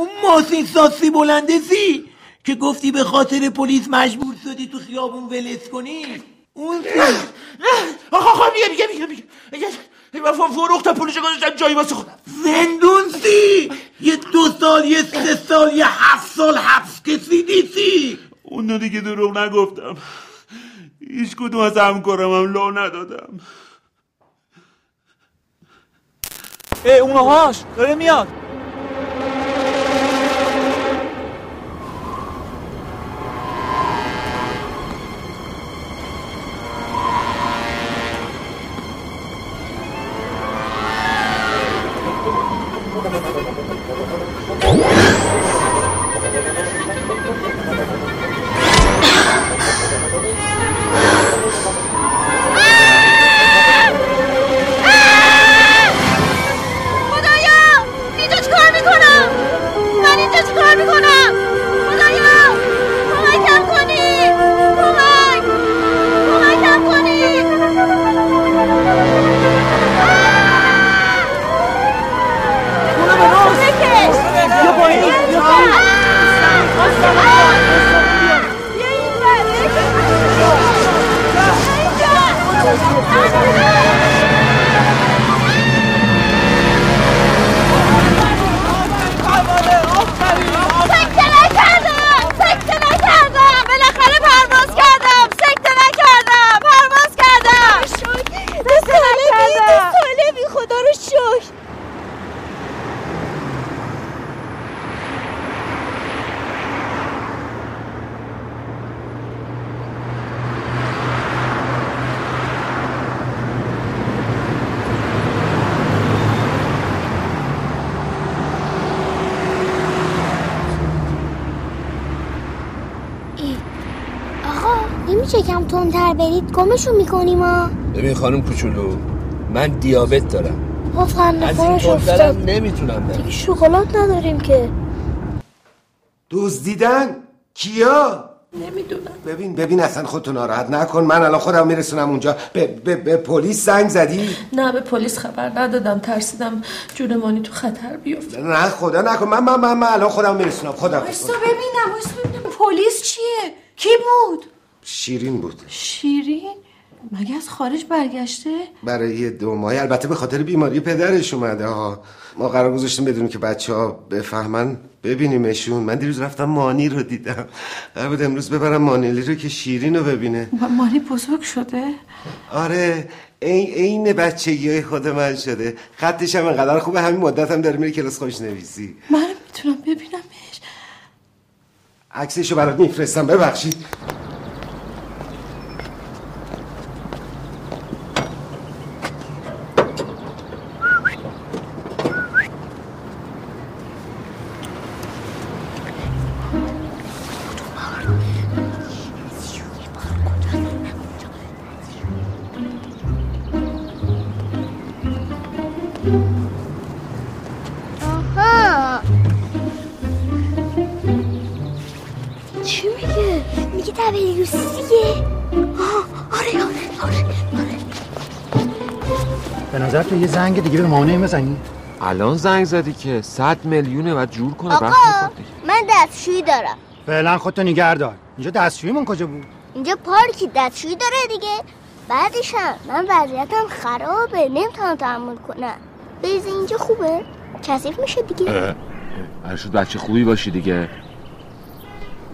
اون ماسین ساسی بلندسی که گفتی به خاطر پلیس مجبور شدی تو خیابون ولس کنی؟ اون آقا آقا بیا بیا بیا بیا. من فروختم پولشو گذاشتم جایی واسه خودم. زندون سی؟ یه دو سال یه سه سال یه هفت سال حبس کسی نیستی اون دیگه دروغ نگفتم. هیچ کدوم از همکارم هم لا ندادم. ای اون آقاش داره میاد. نمیشه کم تندتر برید گمشون می‌کنیم ها ببین خانم کوچولو من دیابت دارم. از این تندترم افتاد. نمی‌تونم برم. دیگه شکلات نداریم که. دزدیدن؟ کیا؟ نمی‌دونم. ببین ببین اصلا خودتو ناراحت نکن. من الان خودم میرسونم اونجا. به, به, به پلیس زنگ زدی؟ نه به پلیس خبر ندادم. ترسیدم جون مانی تو خطر بیفته. نه خدا نکن. من من من, من الان خودم میرسونم. خودم ببینم. ببینم. پلیس چیه؟ کی بود؟ شیرین بود. شیرین؟ مگه از خارج برگشته؟ برای یه دو ماهی البته به خاطر بیماری پدرش اومده ها. ما قرار گذاشتیم بدونیم که بچه ها بفهمن. ببینیمشون. من دیروز رفتم مانی رو دیدم. قرار بود امروز ببرم مانیلی رو که شیرین رو ببینه. مانی بزرگ شده؟ آره. این عین بچگی های خود من شده. خطش هم انقدر خوبه. همین مدت هم داره میره کلاس خوش نویسی. من می‌تونم ببینمش. عکسشو برات میفرستم. ببخشید. زنگ دیگه به مامانه بزنی. الان زنگ زدی که صد میلیونه بعد جور کنه آقا. من دستشویی دارم. فعلا خودتو نگه دار. اینجا دستشوییمون کجا بود؟ اینجا پارکی دستشویی داره دیگه. بعدش هم من وضعیتم خرابه نمی‌تونم تحمل کنم. بیز اینجا خوبه؟ کثیف میشه دیگه. شد بچه خوبی باشی دیگه.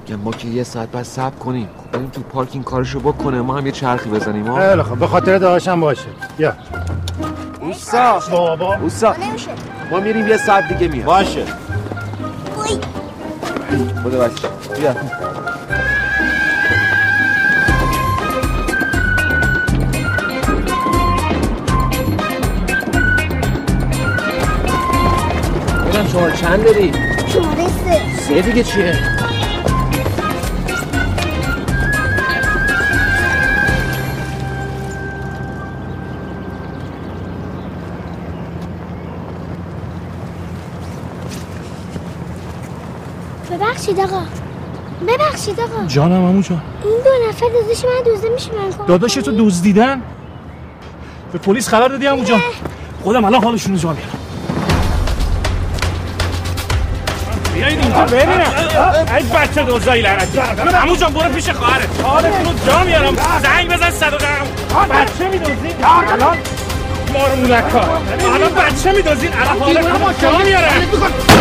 میگم ما که یه ساعت بعد صبر کنیم. خب بریم تو پارکینگ کارشو بکنه. ما هم یه چرخی بزنیم خیلی خب به خاطر داداشم باشه. بیا. اوسا. بابا. اوسا. نمیشه. ما میریم یه ساعت دیگه میام باشه. خدا بچه بیا. شما چند داری؟ شماره سه. سه دیگه چیه؟ ببخشید آقا. ببخشید آقا. جانم امو جان. این دو نفر داداش من دزده میشه من کمک داداش تو؟ دزدیدن به پلیس خبر دادی امو جان؟ خودم الان حالشون رو جا میارم بیایید اینجا ببینم. ای بچه دوزایی لعنتی. امو جان برو پیش خواهرت. حالتون رو جا میارم زنگ بزن صد و بچه میدوزید؟ الان ما رو الان بچه میدوزید. الان حالتون رو جا میارم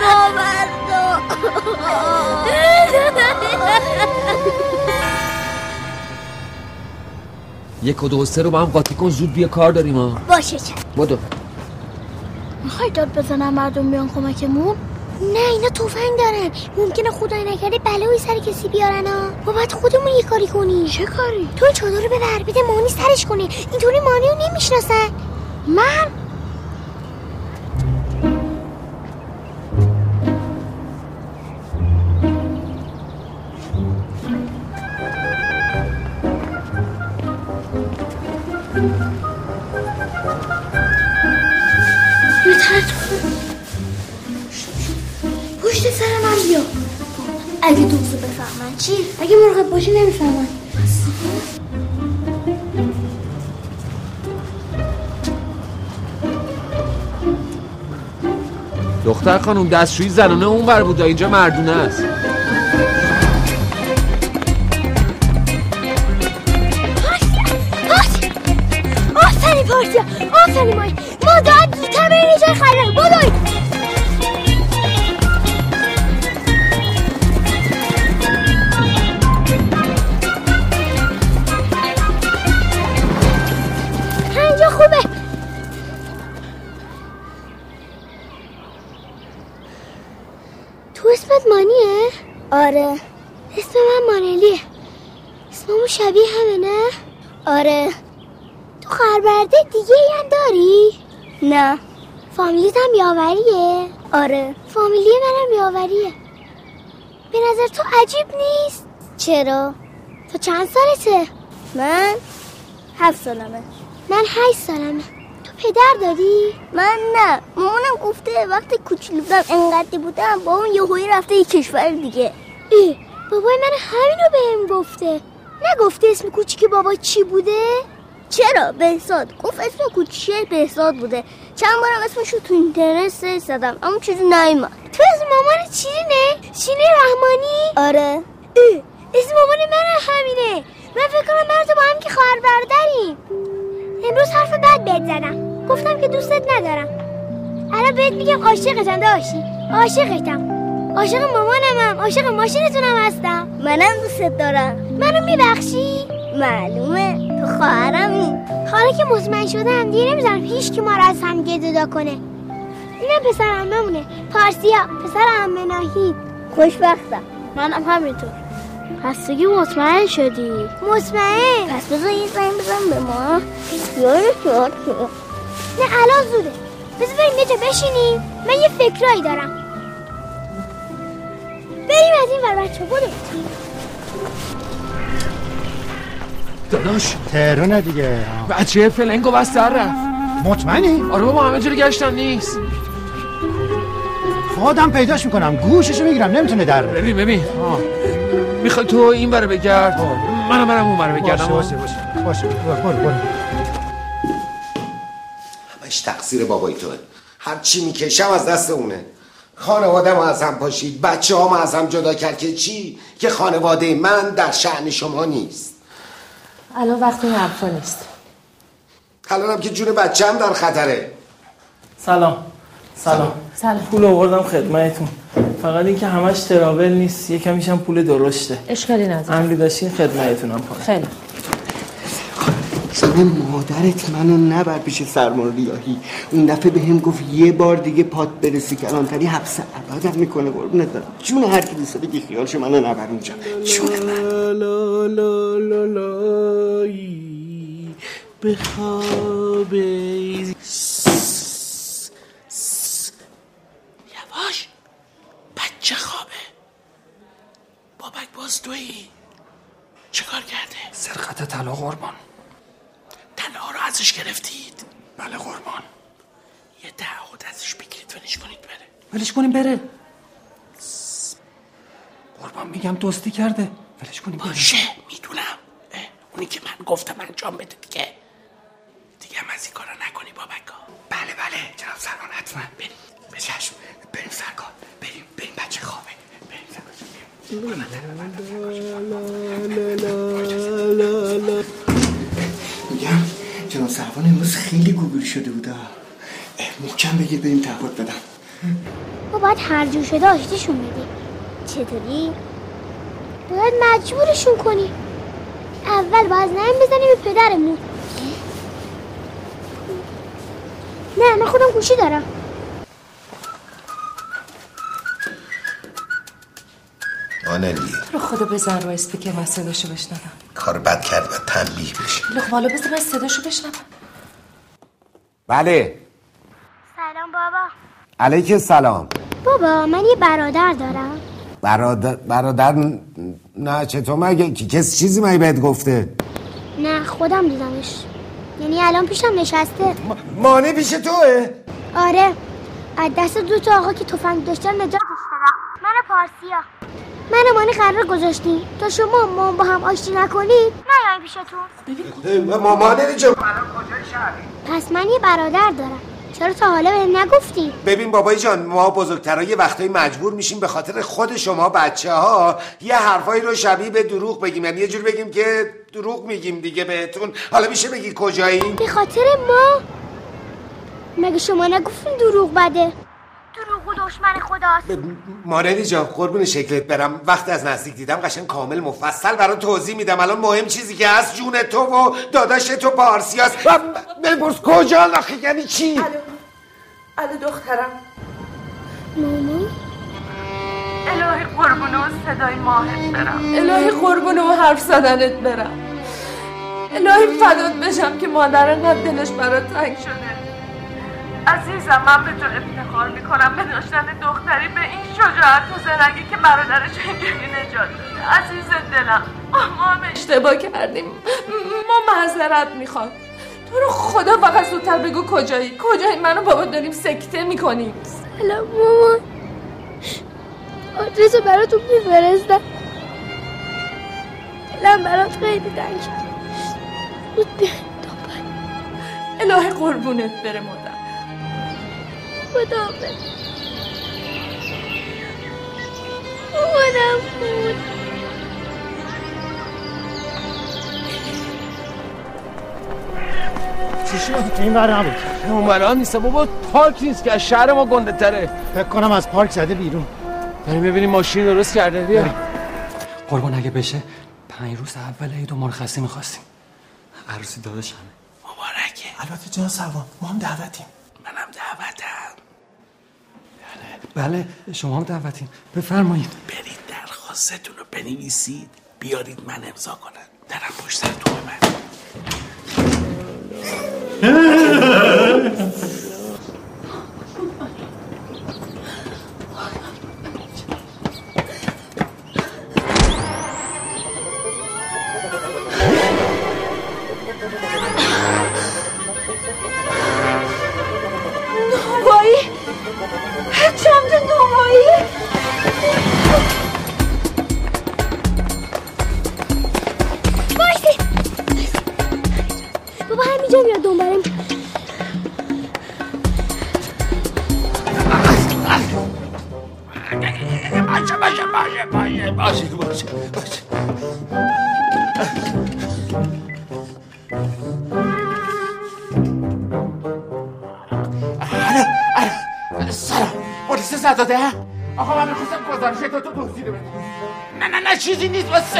باور یک و دو سه رو با هم قاطی کن زود بیا کار داریم ها. باشه چه. بدو می‌خوای داد بزنم مردم بیان کمکمون؟ نه اینا تفنگ دارن. ممکنه خدای نکرده بلایی سر کسی بیارن ها. ما باید خودمون یه کاری کنیم. چه کاری؟ تو چادر رو ببر بده مانی سرش کنه اینطوری مانی رو نمی‌شناسن. من؟ پشت سر من بیا. اگه دوزو بفهمن چی؟ اگه مرغب باشی نمی‌فهمن. دختر خانم دستشویی زنانه اون بر بود اینجا مردونه است. آره فامیلی منم یاوریه به نظر تو عجیب نیست؟ چرا؟ تو چند سالته؟ من هفت سالمه من هشت سالمه تو پدر داری؟ من نه مامانم گفته وقتی کوچولو بودم انقدری بودم با اون یهویی رفته یه کشور دیگه ای بابای من همینو بهم گفته نگفته اسم کوچیک بابا چی بوده؟ چرا بهزاد گفت اسم کوچیک بهزاد بوده چند بارم اسمش رو تو اینترنت زدم اما چیزی نیومد تو اسم مامان چینه؟ شینه رحمانی؟ آره اه اسم مامان من همینه من فکر کنم من تو با هم که خواهر برادریم امروز حرف بد بهت زدم گفتم که دوستت ندارم الان بهت میگم عاشقتم داشتی عاشقتم عاشق مامانمم عاشق ماشینتونم هستم منم دوستت دارم منو میبخشی معلومه. تو خواهرمی. حالا که مطمئن شدم دیگه نمی‌ذارم هیچ کی ما رو از هم جدا کنه. اینم پسر عممونه. پارسیا پسر عمه ناهید. خوشبختم. منم همینطور. پس دیگه مطمئن شدی؟ مطمئن. پس بذار یه زنگ بزن به ما. یادت. نه الان زوده. بذار بریم یه جا بشینیم. من یه فکرایی دارم. بریم از این ور بچه برو داداش. تهرونه دیگه. بچه فلنگو بس در رفت. مطمئنی؟ آره بابا همه جوری گشتم نیست. خودم پیداش می‌کنم. گوششو می‌گیرم. نمی‌تونه در. ببین ببین. می‌خوای تو این بره بگرد. منم برم اون بره بگردم. باشه باشه. باشه. باشه برو برو. همش تقصیر بابای توه. هر چی می‌کشم از دست اونه. خانواده ما از هم پاشید. بچه ها از هم جدا کرد که چی؟ که خانواده من در شعن شما نیست. الان وقت این حرفا نیست. الانم که جون بچه هم در خطره. سلام. سلام. سلام. پول آوردم خدمتتون. فقط اینکه همش تراول نیست. یکمیش هم پول درشته. اشکالی نداره. امری داشتین خدمتتونم خیلی. زن مادرت منو نبر پیش سرمان ریاهی اون دفعه به هم گفت یه بار دیگه پات برسی کلانتری حبس ابدم می‌کنه قربونت برم. جون هر کی دوست بگی خیالشو منو نبر اونجا. جون من. لا لا یواش بچه خوابه. بابک باز تویی چیکار کرده؟ سرقت طلا قربان. طلا رو ازش گرفتید؟ بله قربان. یه تعهد ازش بگیرید ولش کنید بره. ولش کنیم بره. قربان میگم دوستی کرده. ولش کنیم بره. باشه می‌دونم. اونی که من گفتم انجام بده دیگه. دیگه هم از این کارا نکنی بابکا. بله بله. جناب سرمان حتما. بریم. چشم بریم سرکار بریم بریم بچه خوابه. بریم سرکار میگم سرمان امروز خیلی گوگل شده بوده. اه، محکم بگیر بریم تعهد بدم. ما باید هر جور شده آشتیشون بدیم. چطوری؟ باید مجبورشون کنی اول باید زنگ بزنیم به پدرمون. نه من خودم گوشی دارم. آنلی رو خدا بزن رو اسپیکر من صداشو بشنوم. کار بد کرد و تنبیه بشه. خب حالا بزن من صداشو بشنوم. بله. سلام بابا. علیک سلام. بابا من یه برادر دارم. برادر برادر نه چطور مگه؟ کی- کسی چیزی مگه بهت گفته؟ نه خودم دیدمش. یعنی الان پیشم نشسته. مانع پیش توه؟ آره. از دست دو تا آقا که تفنگ داشتن نجاتش من پارسیا. من مانی قرار گذاشتیم. تا شما ما با هم آشتی نکنید؟ نیایم پیشتون. مامانه جو پس من یه برادر دارم. چرا تا حالا بهم نگفتی؟ ببین بابای جان ما بزرگترها یه وقتایی مجبور میشیم به خاطر خود شما بچه ها یه حرفایی رو شبیه به دروغ بگیم. یعنی یه جور بگیم که دروغ میگیم دیگه بهتون. حالا میشه بگی کجایی؟ به خاطر ما؟ مگه شما نگفتین دروغ بده؟ دروغ و دشمن خداست. مانلی جان قربون شکلت برم. وقتی از نزدیک دیدم قشنگ کامل مفصل برای توضیح میدم. الان مهم چیزی که هست جون تو و داداش تو پارسیاست بپرس کجا آخه یعنی چی؟ الو دخترم. مامان الهی قربون اون صدای ماهت برم. الهی قربون اون حرف زدنت برم. الهی فدات بشم که مادر انقدر دلش برات تنگ شده. عزیزم من به تو افتخار می‌کنم به داشتن دختری به این شجاعت و زرنگی که برادرش اینجوری نجات داده. عزیز دلم ما اشتباه کردیم. ما معذرت می‌خوام. تو رو خدا فقط زودتر بگو کجایی. کجایی منو بابا داریم سکته می‌کنیم. سلام مامان آدرس براتون میفرستم. دلم برات خیلی تنگ شد الهی قربونت بره خدا مامانم بود چی شد؟ این بر نبود. اون برا نیست بابا پارک نیست که از شهر ما گنده تره. فکر کنم از پارک زده بیرون. بریم ببینیم ماشین درست کرده. بیا. قربان اگه بشه پنج روز اول عید و مرخصی می‌خواستیم. عروسی داداشمه. مبارکه. البته جان سوام ما هم دعوتیم. منم دعوتم. بله شما هم دعوتیم بفرمایید. برید درخواستتون رو بنویسید. بیارید من امضا کنم. درم پشت سر تو من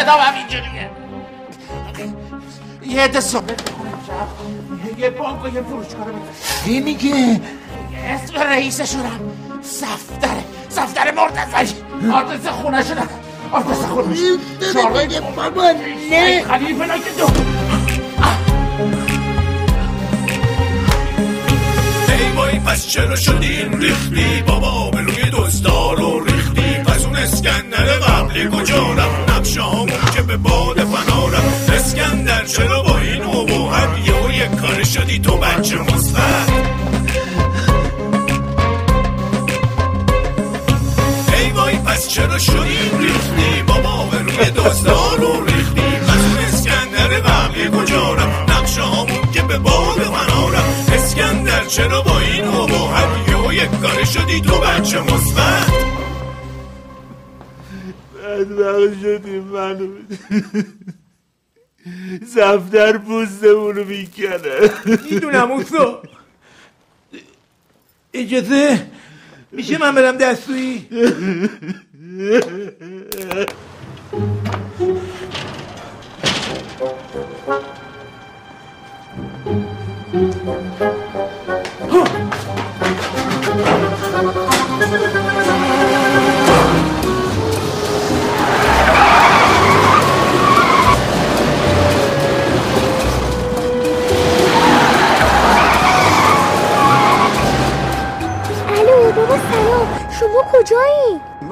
نیست بس صدا هم اینجوریه یه عده صبح یه بانک و یه فروشگاه رو چی میگه اسم رئیسشونم صفدره صفدر مرتضی آدرس خونه شدن آدرس خونه شده بابا نه. خلیفه نکه دو. ای وای پس چرا شدی این ریختی؟ بابا به روی دزدار رو ریختی پس اون اسکندر قبلی کجا رفت؟ نقشه که به باد فنا رفت. اسکندر چرا با این ابهت یه یک کار شدی تو بچه مثبت ای وای پس چرا شدی ریختی؟ بابا به روی دزدار رو ریختی. پس اسکندر قبلی کجا رفت؟ نقشه که به باد فنا رفت. اسکندر چرا با این ابهت یه یک کار شدی تو بچه مثبت بدبخت شدیم منو زفتر پوستمون رو می‌کنه. می‌دونم اوسا اجازه؟ میشه من برم دستویی؟ الو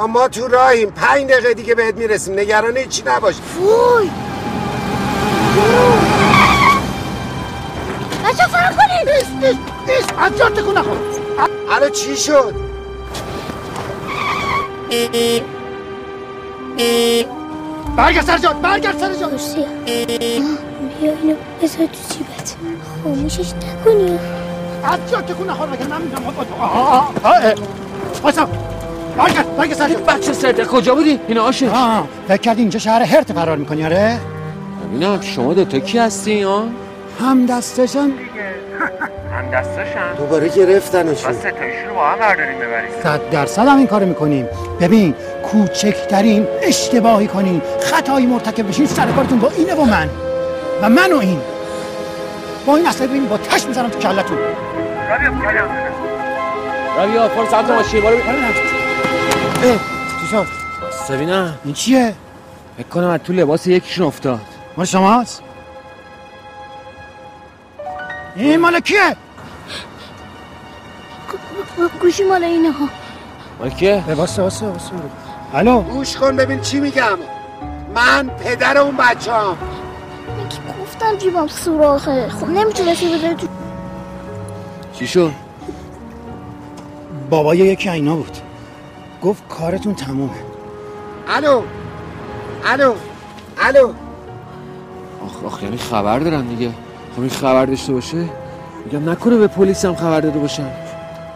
ما ما تو راهیم. پنج دقیقه دیگه بهت می‌رسیم. نگران هیچی نباش. وای. بچه فرق کنید. نیست نیست نیست. از جا تکون نخور. الو چی شد؟ برگرد سر جات برگرد سر جات. مرسی. بیا اینو بذار تو جیبت. خاموشش نکنی. از جا تکون نخور. بگه من می‌دونم آه آه آه. واسا برگرد برگرد سر بچه سرده کجا بودی؟ این آشه آه فکر کردی اینجا شهر هرت فرار می‌کنی آره؟ ببینم شما دوتا کی هستی ها؟ هم دستشن هم دستاشم دوباره گرفتنشون بس ستایشون رو با هم برداریم ببریم. صد درصد هم این کارو می‌کنیم. ببین کوچکترین اشتباهی کنین خطایی مرتکب بشین سر کارتون با اینه و من. و من و این. با این اصلا ببین با تش می‌زنم تو کلتون رابیا فرم سمت ماشین بارو اه چی شد؟ سبینا این چیه؟ فکر کنم از تو لباس یکیشون افتاد مال شماست؟ این مال کیه؟ گوشی مال اینه ها مال کیه؟ واسه واسه واسه الو گوش کن ببین چی میگم من پدر اون بچه هم گفتم جیبم سوراخه خب نمی‌تونستی بذاری تو چی شد؟ بابای یکی اینا بود گفت کارتون تمومه. الو. الو. الو. آخ آخ یعنی خبر دارن دیگه. خب این خبر داشته باشه؟ میگم نکنه به پلیس هم خبر داده باشن.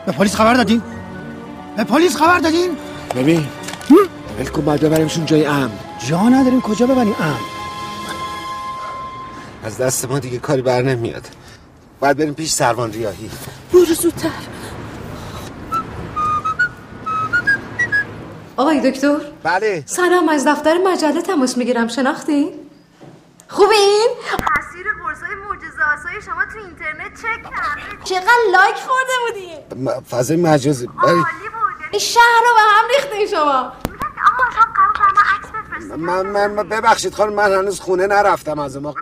به پلیس خبر دادین؟ به پلیس خبر دادین؟ ببین ول کن بعد ببریمشون جای امن. جا نداریم کجا ببریم؟ ام از دست ما دیگه کاری بر نمیاد. باید بریم پیش سروان ریاهی. برو زودتر. آقای دکتر بله. سلام از دفتر مجله تماس می‌گیرم شناختی؟ خوبین؟ تصویر قرصای معجزه آسای شما تو اینترنت چک کردم چقدر لایک خورده بودی؟ م- فضای مجازی بله. این شهر رو به هم ریختین شما. من, من, من ببخشید خانم من هنوز خونه نرفتم از ما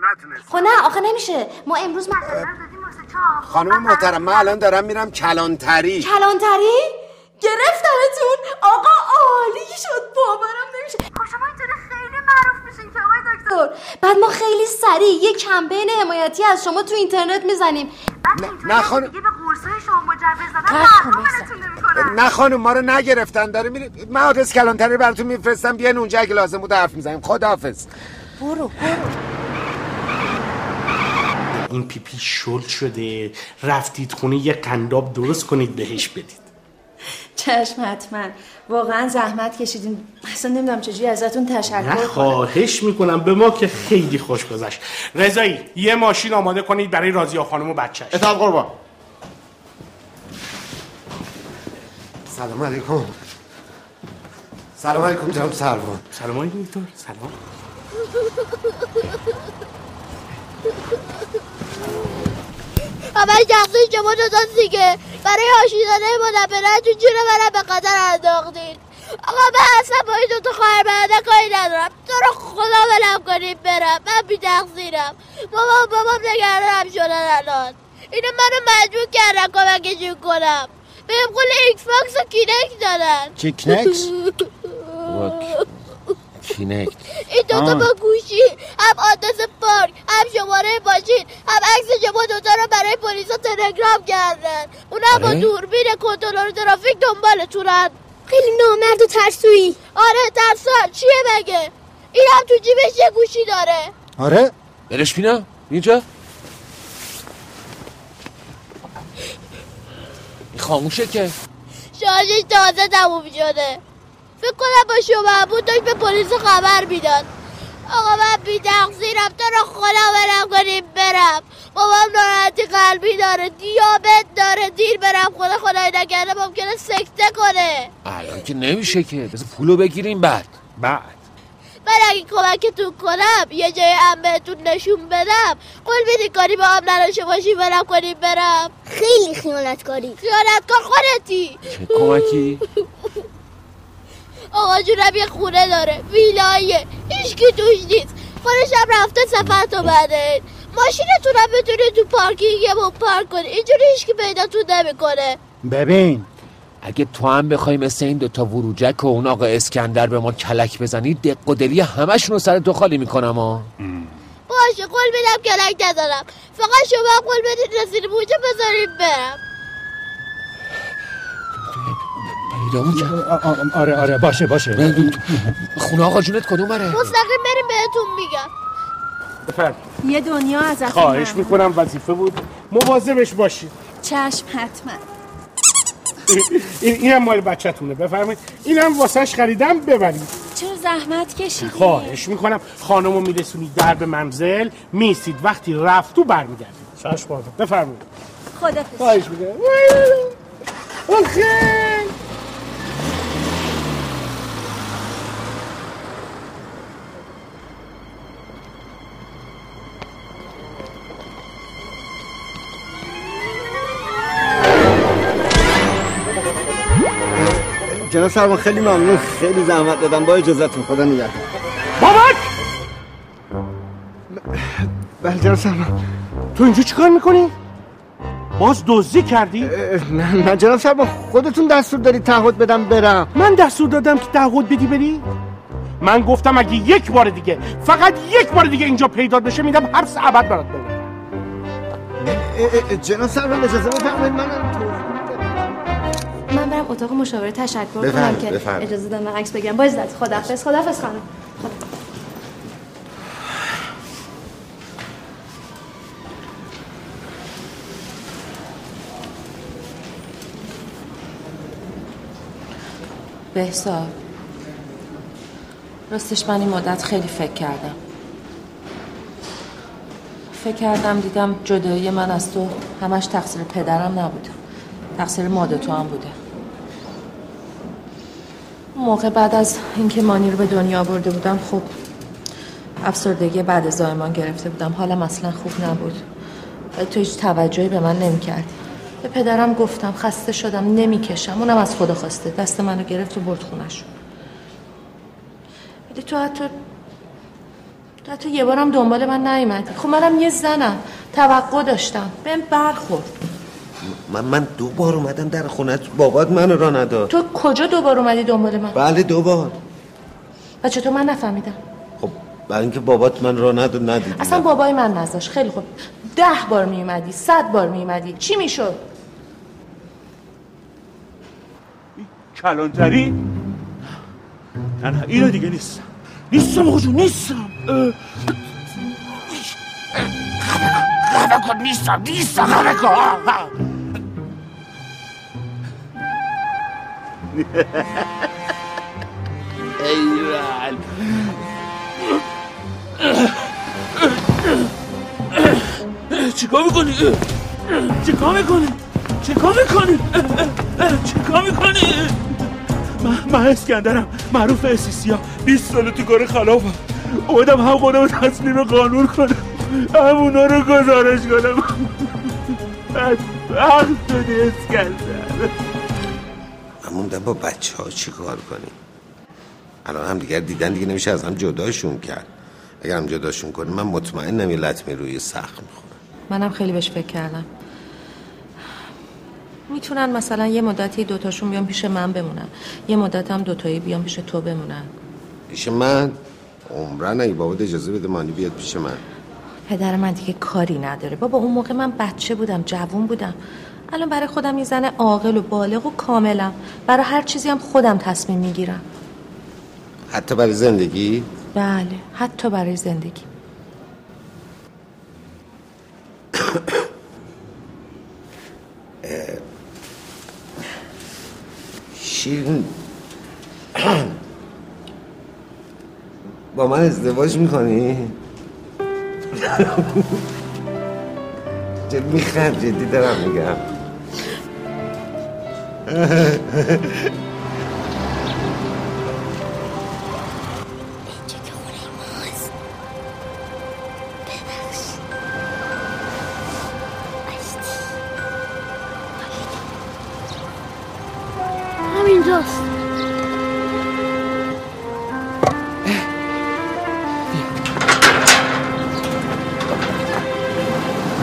خب نه آخه نمیشه. ما امروز مجله دادیم واسه چاپ. خانم محترم من الان دارم میرم کلانتری. کلانتری؟ گرفتنتون. آقا عالی شد. باورم نمیشه. خب شما اینطوری خیلی معروف میشین که آقای دکتر. بعد ما خیلی سریع یه کمپین حمایتی از شما تو اینترنت می‌زنیم. نه خانم دیگه به قرصای شما مجوز دادن. نه خانم ما رو نگرفتن. داره میره من آدرس کلانتری براتون میفرستم. بیاین اونجا اگه لازم بود حرف می‌زنیم. خداحافظ. برو برو. این پیپی شل شده. رفتید خونه یه قنداب درست کنید بهش بدید. چشم حتما. واقعا زحمت کشیدین. اصلا نمی‌دونم چجوری ازتون تشکر نه کنم. خواهش می‌کنم. به ما که خیلی خوش گذشت. رضایی یه ماشین آماده کنید برای رازیا خانم و بچهش اطاعت قربان. سلام علیکم. سلام علیکم جناب سروان. سلام علیکم دکتر. سلام. اول جغزه شما دادن دیگه. برای آشیدانه مدبرتون جون منم به قدر انداختین؟ آقا من اصلا با این دوتا خواهر برادر کاری ندارم. تو رو خدا ولم کنید برم. من بی تقصیرم بابا بابام نگرانم شدن الان. اینو منو مجبور کردن کمکشون کنم. بهم قول Xbox و Kinect دادن. چیکنکس؟ Kinect این دوتا. با گوشی هم آدرس پارک هم شماره ماشین هم عکس شما دوتا رو برای پلیس تلگرام کردن. اونم با آره؟ دوربین کنترل ترافیک دنبالتونن. خیلی نامرد و ترسویی. آره ترسان چیه مگه؟ این هم تو جیبش یه گوشی داره. آره؟ برش بینا اینجا. این خاموشه که. شارژش تازه تموم شده. فکر کنم با شما بود داشت به پلیس خبر می‌داد. آقا من بی تقصیرم تو رو خدا برم کنیم برم. بابام ناراحتی قلبی داره دیابت داره دیر برم. خدا خدای نکرده ممکنه سکته کنه. الان که نمیشه که بذار پولو بگیریم بعد. بعد. من اگه کمکتون کنم یه جای هم بهتون نشون بدم. قول میدی کاری با هم نداشته باشی برم کنیم برم. خیلی خیانتکاری. خیانتکار خودتی. چه کمکی؟ آقا جونم یه خونه داره ویلایه هیچکی توش نیست. خودش هم رفته سفر تو بده. ماشینتون هم بتونی تو پارکینگمون پارک کنی. اینجوری هیچکی پیداتون نمی‌کنه. ببین اگه تو هم بخوای مثل این دوتا وروجک و اون آقا اسکندر به ما کلک بزنی دق و دلی همشون رو سر تو خالی می‌کنم ها. باشه قول میدم کلک ندارم فقط شما قول بدید رسید بوجه بذاریم برم. پیدامون کرد آره آره باشه باشه. خونه آقا جونت کدوم بره؟ مستقیم بریم بهتون میگم. بفرم یه دنیا ازتون خواهش. می‌کنم وظیفه بود. مواظبش باشید. چشم حتما. این اینم مال بچه‌تونه. بفرمایید. اینم واسش خریدم ببرید. چرا زحمت کشیدی. خواهش می‌کنم. خانمو میرسونید در به منزل. میسید وقتی رفتو برمیگردید. چشم بازم بفرمایید. خدا خواهش می‌کنم. آخه جناب سرمان خیلی ممنون. خیلی زحمت دادم. با اجازتون خدا نگهدار. بابک! بله جناب سرمان تو اینجا چیکار می‌کنی؟ باز دزدی کردی؟ نه نه جناب سرمان خودتون دستور دارید تعهد بدم برم. من دستور دادم که تعهد بدی بری؟ من گفتم اگه یک بار دیگه فقط یک بار دیگه اینجا پیدا بشه میدم حبس ابد برات بده اه، جناب سرمان اجازه بفرمایید من برم اتاق مشاوره تشکر کنم بفرمایید، که بفرمایید. اجازه دادن من عکس بگیرم. با عزت خداحافظ خداحافظ خانم. بهسا راستش من این مدت خیلی فکر کردم. فکر کردم دیدم جدایی من از تو همش تقصیر پدرم نبوده. تقصیر ماده تو هم بوده. موقع بعد از اینکه مانی رو به دنیا آورده بودم خب افسردگی بعد زایمان گرفته بودم. حالم اصلا خوب نبود. تو هیچ توجهی به من نمی‌کردی به پدرم گفتم خسته شدم نمی‌کشم. اونم از خدا خواسته. دست منو گرفت و برد خونش ولی تو حتی تو حتی یه بارم دنبال من نیومدی. خب منم یه زنم. توقع داشتم. بهم برخورد. من من دو بار اومدم در خونت بابات منو را نداد. تو کجا دوبار اومدی دنبال من؟ بله دو بار و چطور من نفهمیدم. خب برای اینکه بابات من را نداد ندیدی اصلا بابای من نذاش خیلی خوب. ده بار میومدی صد بار میومدی چی می‌شد؟ کلانتری؟ نه نه اینو دیگه نیستم. نیستم آقا جون نیستم. خفه کن نیستم نیستم خفه کن. ایران چیکار می‌کنی؟ چیکار می‌کنی؟ چیکار می‌کنی؟ چیکار می‌کنی؟ من, من اسکندرم معروف اسیسیا 20 سال تو کار خلافم اومدم هم خودم تسلیم قانون کنم همونا رو گزارش کنم بدبخت شدی اسکندر من موندم با بچه ها چی کار کنیم؟ الان هم دیگر دیدن دیگه نمیشه از هم جداشون کرد. اگر هم جداشون کنیم من مطمئنم یه لطمه روی سخت می‌خورم. منم خیلی بهش فکر کردم. می‌تونن مثلا یه مدتی دوتاشون بیان پیش من بمونن. یه مدت هم دوتایی بیان پیش تو بمونن. پیش من؟ عمرن اگه بابا اجازه بده مانی بیاد پیش من. پدر من دیگه کاری نداره. بابا اون موقع من بچه بودم جوون بودم. الان برای خودم یه زن عاقل و بالغ و کاملم. برای هر چیزی هم خودم تصمیم می‌گیرم. حتی برای زندگی؟ بله حتی برای زندگی. اه، شیرین. با من ازدواج می‌کنی؟ چه میخند جدی دارم میگم.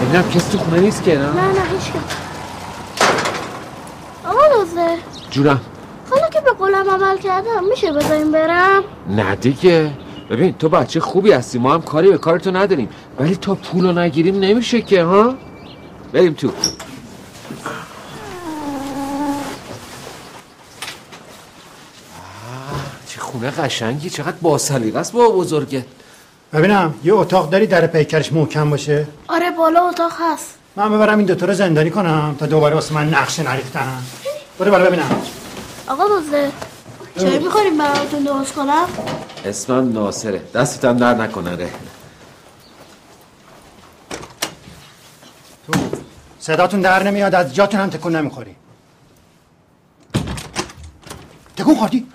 ببینم کسی تو خونه نیست که نه؟ نه نه هیچ کس. آقا لوزه جونم. حالا که به قولم عمل کردم میشه بذاریم برم؟ نه دیگه. ببین تو بچه خوبی هستی. ما هم کاری به کارتو نداریم. ولی تا پولو نگیریم نمیشه که ها؟ بریم تو. چه خونه قشنگی. چقدر باسلیقه است با بزرگه ببینم یه اتاق داری در پیکرش محکم باشه؟ آره بالا اتاق هست. من ببرم این دوتا رو زندانی کنم تا دوباره واسه من نقشه نریختن. برو بالا ببینم. آقا لوزه چای می‌خوریم براتون درست کنم؟ اسمم ناصره. دستتم در نکنه ره. صداتون در نمیاد از جاتون هم تکون نمی‌خوری. تکون خوردی؟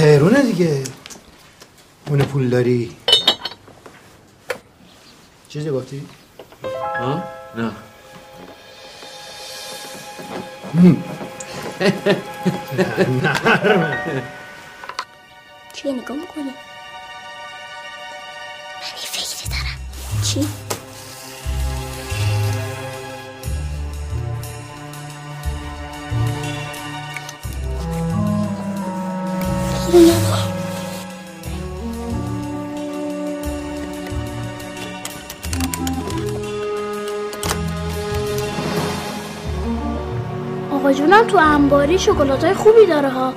تهرونه دیگه اون پول داری چیزی گفتی؟ ها؟ نه چیه نگاه می‌کنی؟ من یه فکری دارم چی؟ جونم تو انباری شکلات های خوبی داره ها.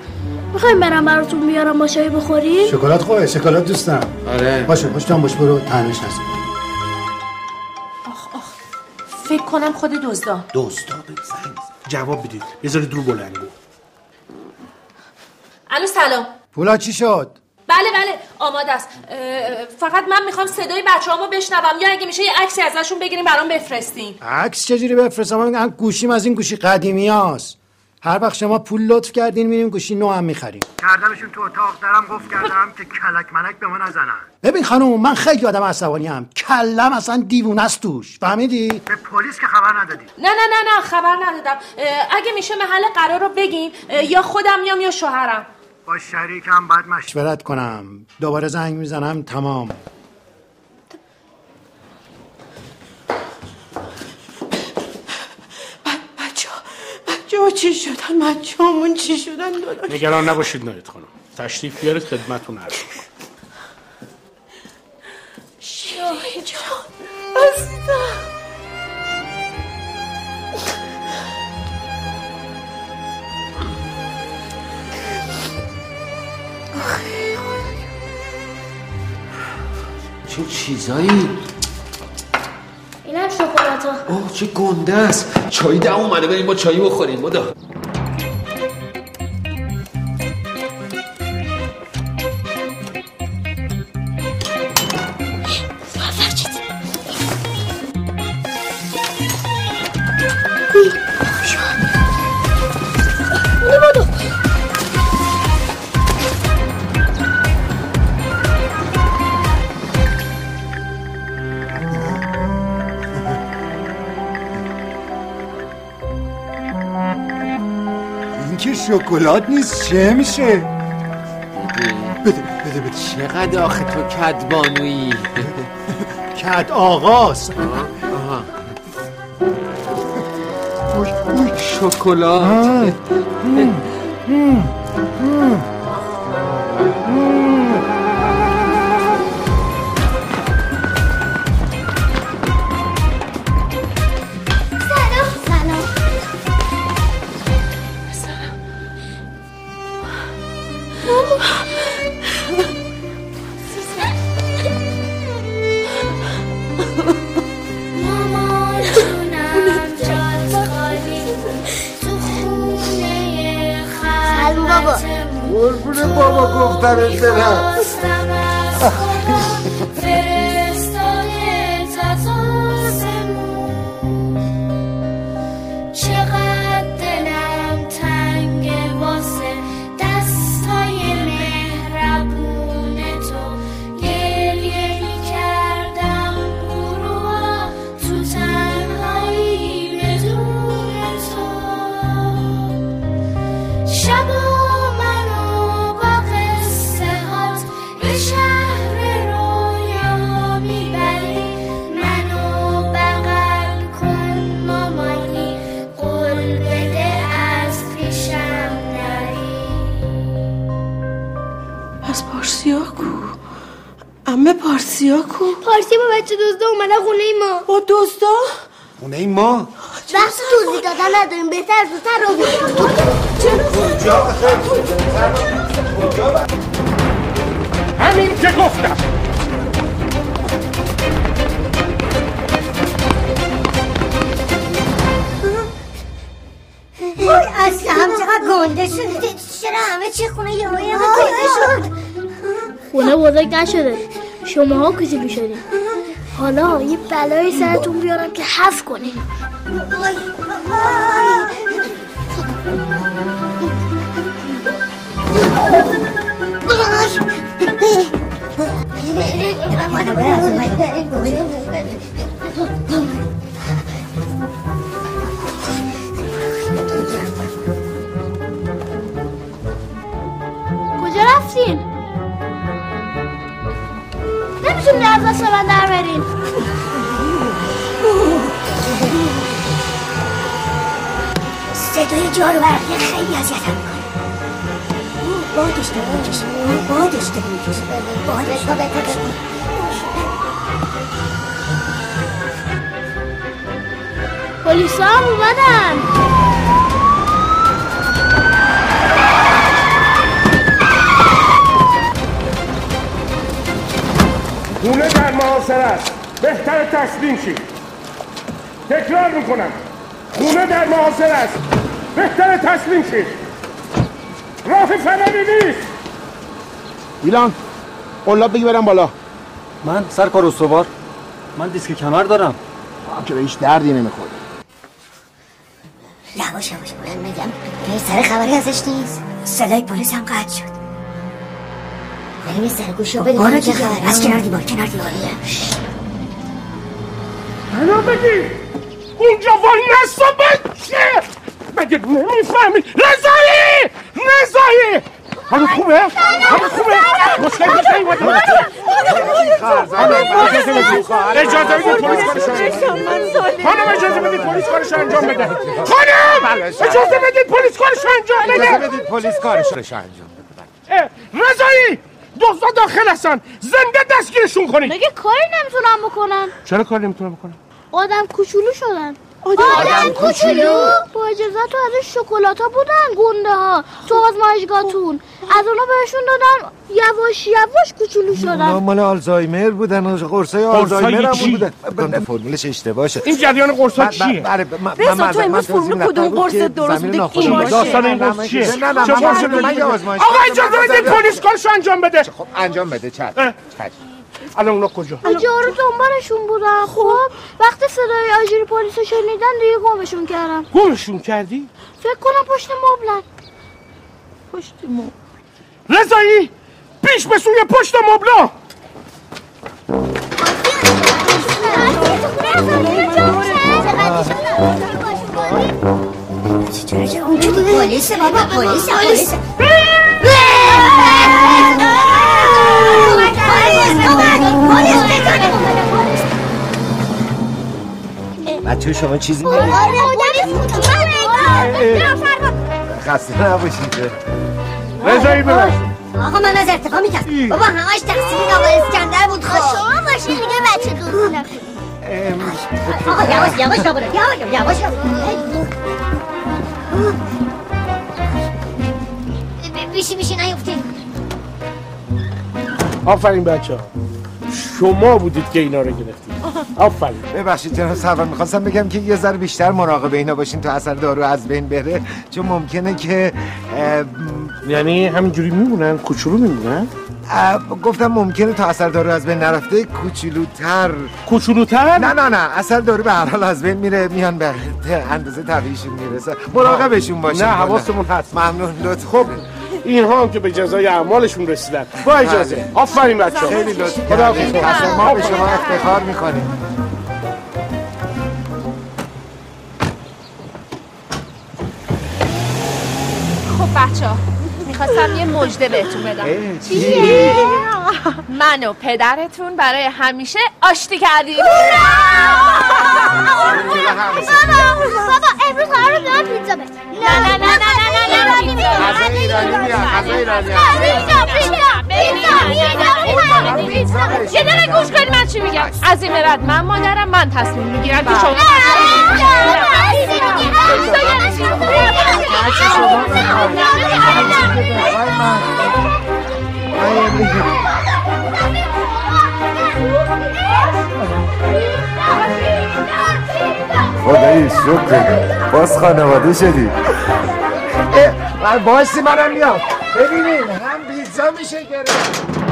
می‌خوایم برم براتون بیارم با چای بخوریم شکلات خوبه شکلات دوستم. آره. باشه پشتم باش برو تنش نزن فکر کنم خود دزدان دوستا بزن جواب بدید. بذارید رو بلنگو الو سلام. پولا چی شد؟ آماده است. فقط من می‌خوام صدای بچه هامو بشنوم. یا اگه میشه یه عکسی ازشون بگیریم برام بفرستین. عکس چجوری بفرستم؟ من گوشیم از این گوشی قدیمی هاست. هر وقت شما پول لطف کردین میریم گوشی نو هم می‌خریم. کردمشون تو اتاق درم گفت کردم که کلک ملک به ما نزنن. ببین خانم من خیلی آدم عصبانی ام. کلم اصلا دیوونه است توش. فهمیدی؟ به پلیس که خبر ندادی. نه نه نه نه خبر ندادم. اگه میشه محل قرار رو بگین یا خودم میام یا شوهرم. با شریکم بعد مشورت کنم. دوباره زنگ می‌زنم تمام. بچه ها بچه ها چی شدن؟ بچه همون چی شدن؟ داداش. نگران نباشید نایت خانم. تشریف بیارید خدمتتون عرض. شاهی جان عزیزم. چه چیزایی؟ اینم شکلات ها. اوه چه گنده است. چای دم اومده بریم با چایی بخوریم مادا شکلات نیست چه میشه؟ بده بده بده چقدر آخه تو کدبانویی کت آقاست شکلات. بابا گفتنت برم خواستم اومده خونه ما. با دزدا خونه ما؟ وقت توضیح دادن نداریم بهتر زودتر رو همین که گفتم. وای اصلا هم چقدر گنده شده. چرا همه چی خونه یه همه پیدا شد؟ خونه بزرگ نشده. شما ها کوچولو شدیم. حالا یه بلای سرتون بیارم که حف کنیم کجا صدای جارو برقیه خیلی اذیتم بادش داره می‌کشه بادش داره می‌کشه بادش داره می‌کشه پلیس هم اومدن. خونه در معاصر است. بهتر تسلیم شید. تکرار می‌کنم. خونه در معاصر است. بهتر تسلیم شید راه فراری نیست. ایلان قلاب بگی برم بالا. من سرکار استوار. من دیسک کمر دارم. که به هیچ دردی نمی‌خوره. یواش یواش بلند میگم. سر خبری ازش نیست. صدای پلیس هم قطع شد. بریم یه سر گوشی رو بدیم. آره چه دیگه. خبر. از کنار دیوار کنار دیواریه منو بگی اونجا وای نستا بچه! مگه نمی‌فهمی رضایی! رضایی! حالت خوبه؟ حالت خوبه؟ مشکل پیش نیومده؟ اجازه بدید پلیس کارش خانم اجازه بدید پلیس کارش انجام بده. خانم! اجازه بدید پلیس کارش انجام بده. اجازه بدید پلیس کارش انجام اه، رضایی! دزدا داخل هستن. زنده دستگیرشون کنید. مگه کاری نمی‌تونم بکنن؟ چرا کار نمی‌تونه بکنه آدم کوچولو شدن. آدم کوچولو. با اجازه تو ازش شکلات ها بودن گنده ها تو آزمایشگاهتون از اونا بهشون دادن یواش یواش کوچولو اونا شدن. مال آلزایمر بودن قرصای آلزایمر هم؟ بودن. ب- فرمولش اشتباهه این جریان قرصا چیه؟ رضا، تو امروز فرمول کدوم قرص که درست بوده؟ این باشه. داستان این قرص چیه؟ چه آقا اجازه بدید پلیس کارشو انجام بده. خب انجام بده چشم چشم. الان اونا کجا؟ یارو دنبالشون بودن خب. وقتی صدای آژیر پلیس رو شنیدن دیگه گمشون کردم. گمشون کردی؟ فکر کنم پشت مبلن پشت مبل. رضایی پیش به سوی پشت مبلا پلیس بابا پلیس پلیس بچه شما چیزی آره، خسته نباشید رضایی ببخش آقا من از ارتفاع می‌کنم بابا همش تقصیر آقا اسکندر بود خب شما باشی دیگه بچه دوست آقا یواش یواش بابا یواش یواش بیشی بیشی نیفتی آفرین بچه ها شما بودید که اینا رو گرفتید. آفرین. ببخشید جناب سرور می‌خواستم بگم که یه ذره بیشتر مراقب اینا باشین تا اثر دارو از بین بره چون ممکنه که اه، یعنی همینجوری میمونن؟ کوچولو میمونن؟ گفتم ممکنه تا اثر دارو از بین نرفته کوچولوتر. کوچولوتر؟ نه نه نه اثر دارو به هر حال از بین میره میان به اندازه طبیعیشون می‌رسه. مراقبشون باشین. نه حواسمون هست. ممنون لطف خب اینها هم که به جزای اعمالشون رسیدن با اجازه آفرین بچه ها خیلی لطف خدا ما به شما افتخار می‌کنیم خب بچه ها می‌خواستم یه مجده بهتون بدم چیه؟ من و پدرتون برای همیشه آشتی کردیم بابا امروز قرار به من پیتزا بده نه نه نه نه نه نه نه ایرانی غذا ایرانی میاد غذا ایرانی یه دقیقه گوش کنید من چی میگم از این مرد من مادرم من تصمیم می‌گیرم که شما خدایی شکر. باز خانواده شدی. باشی منم میام ببینین هم پیتزا میشه گرفت.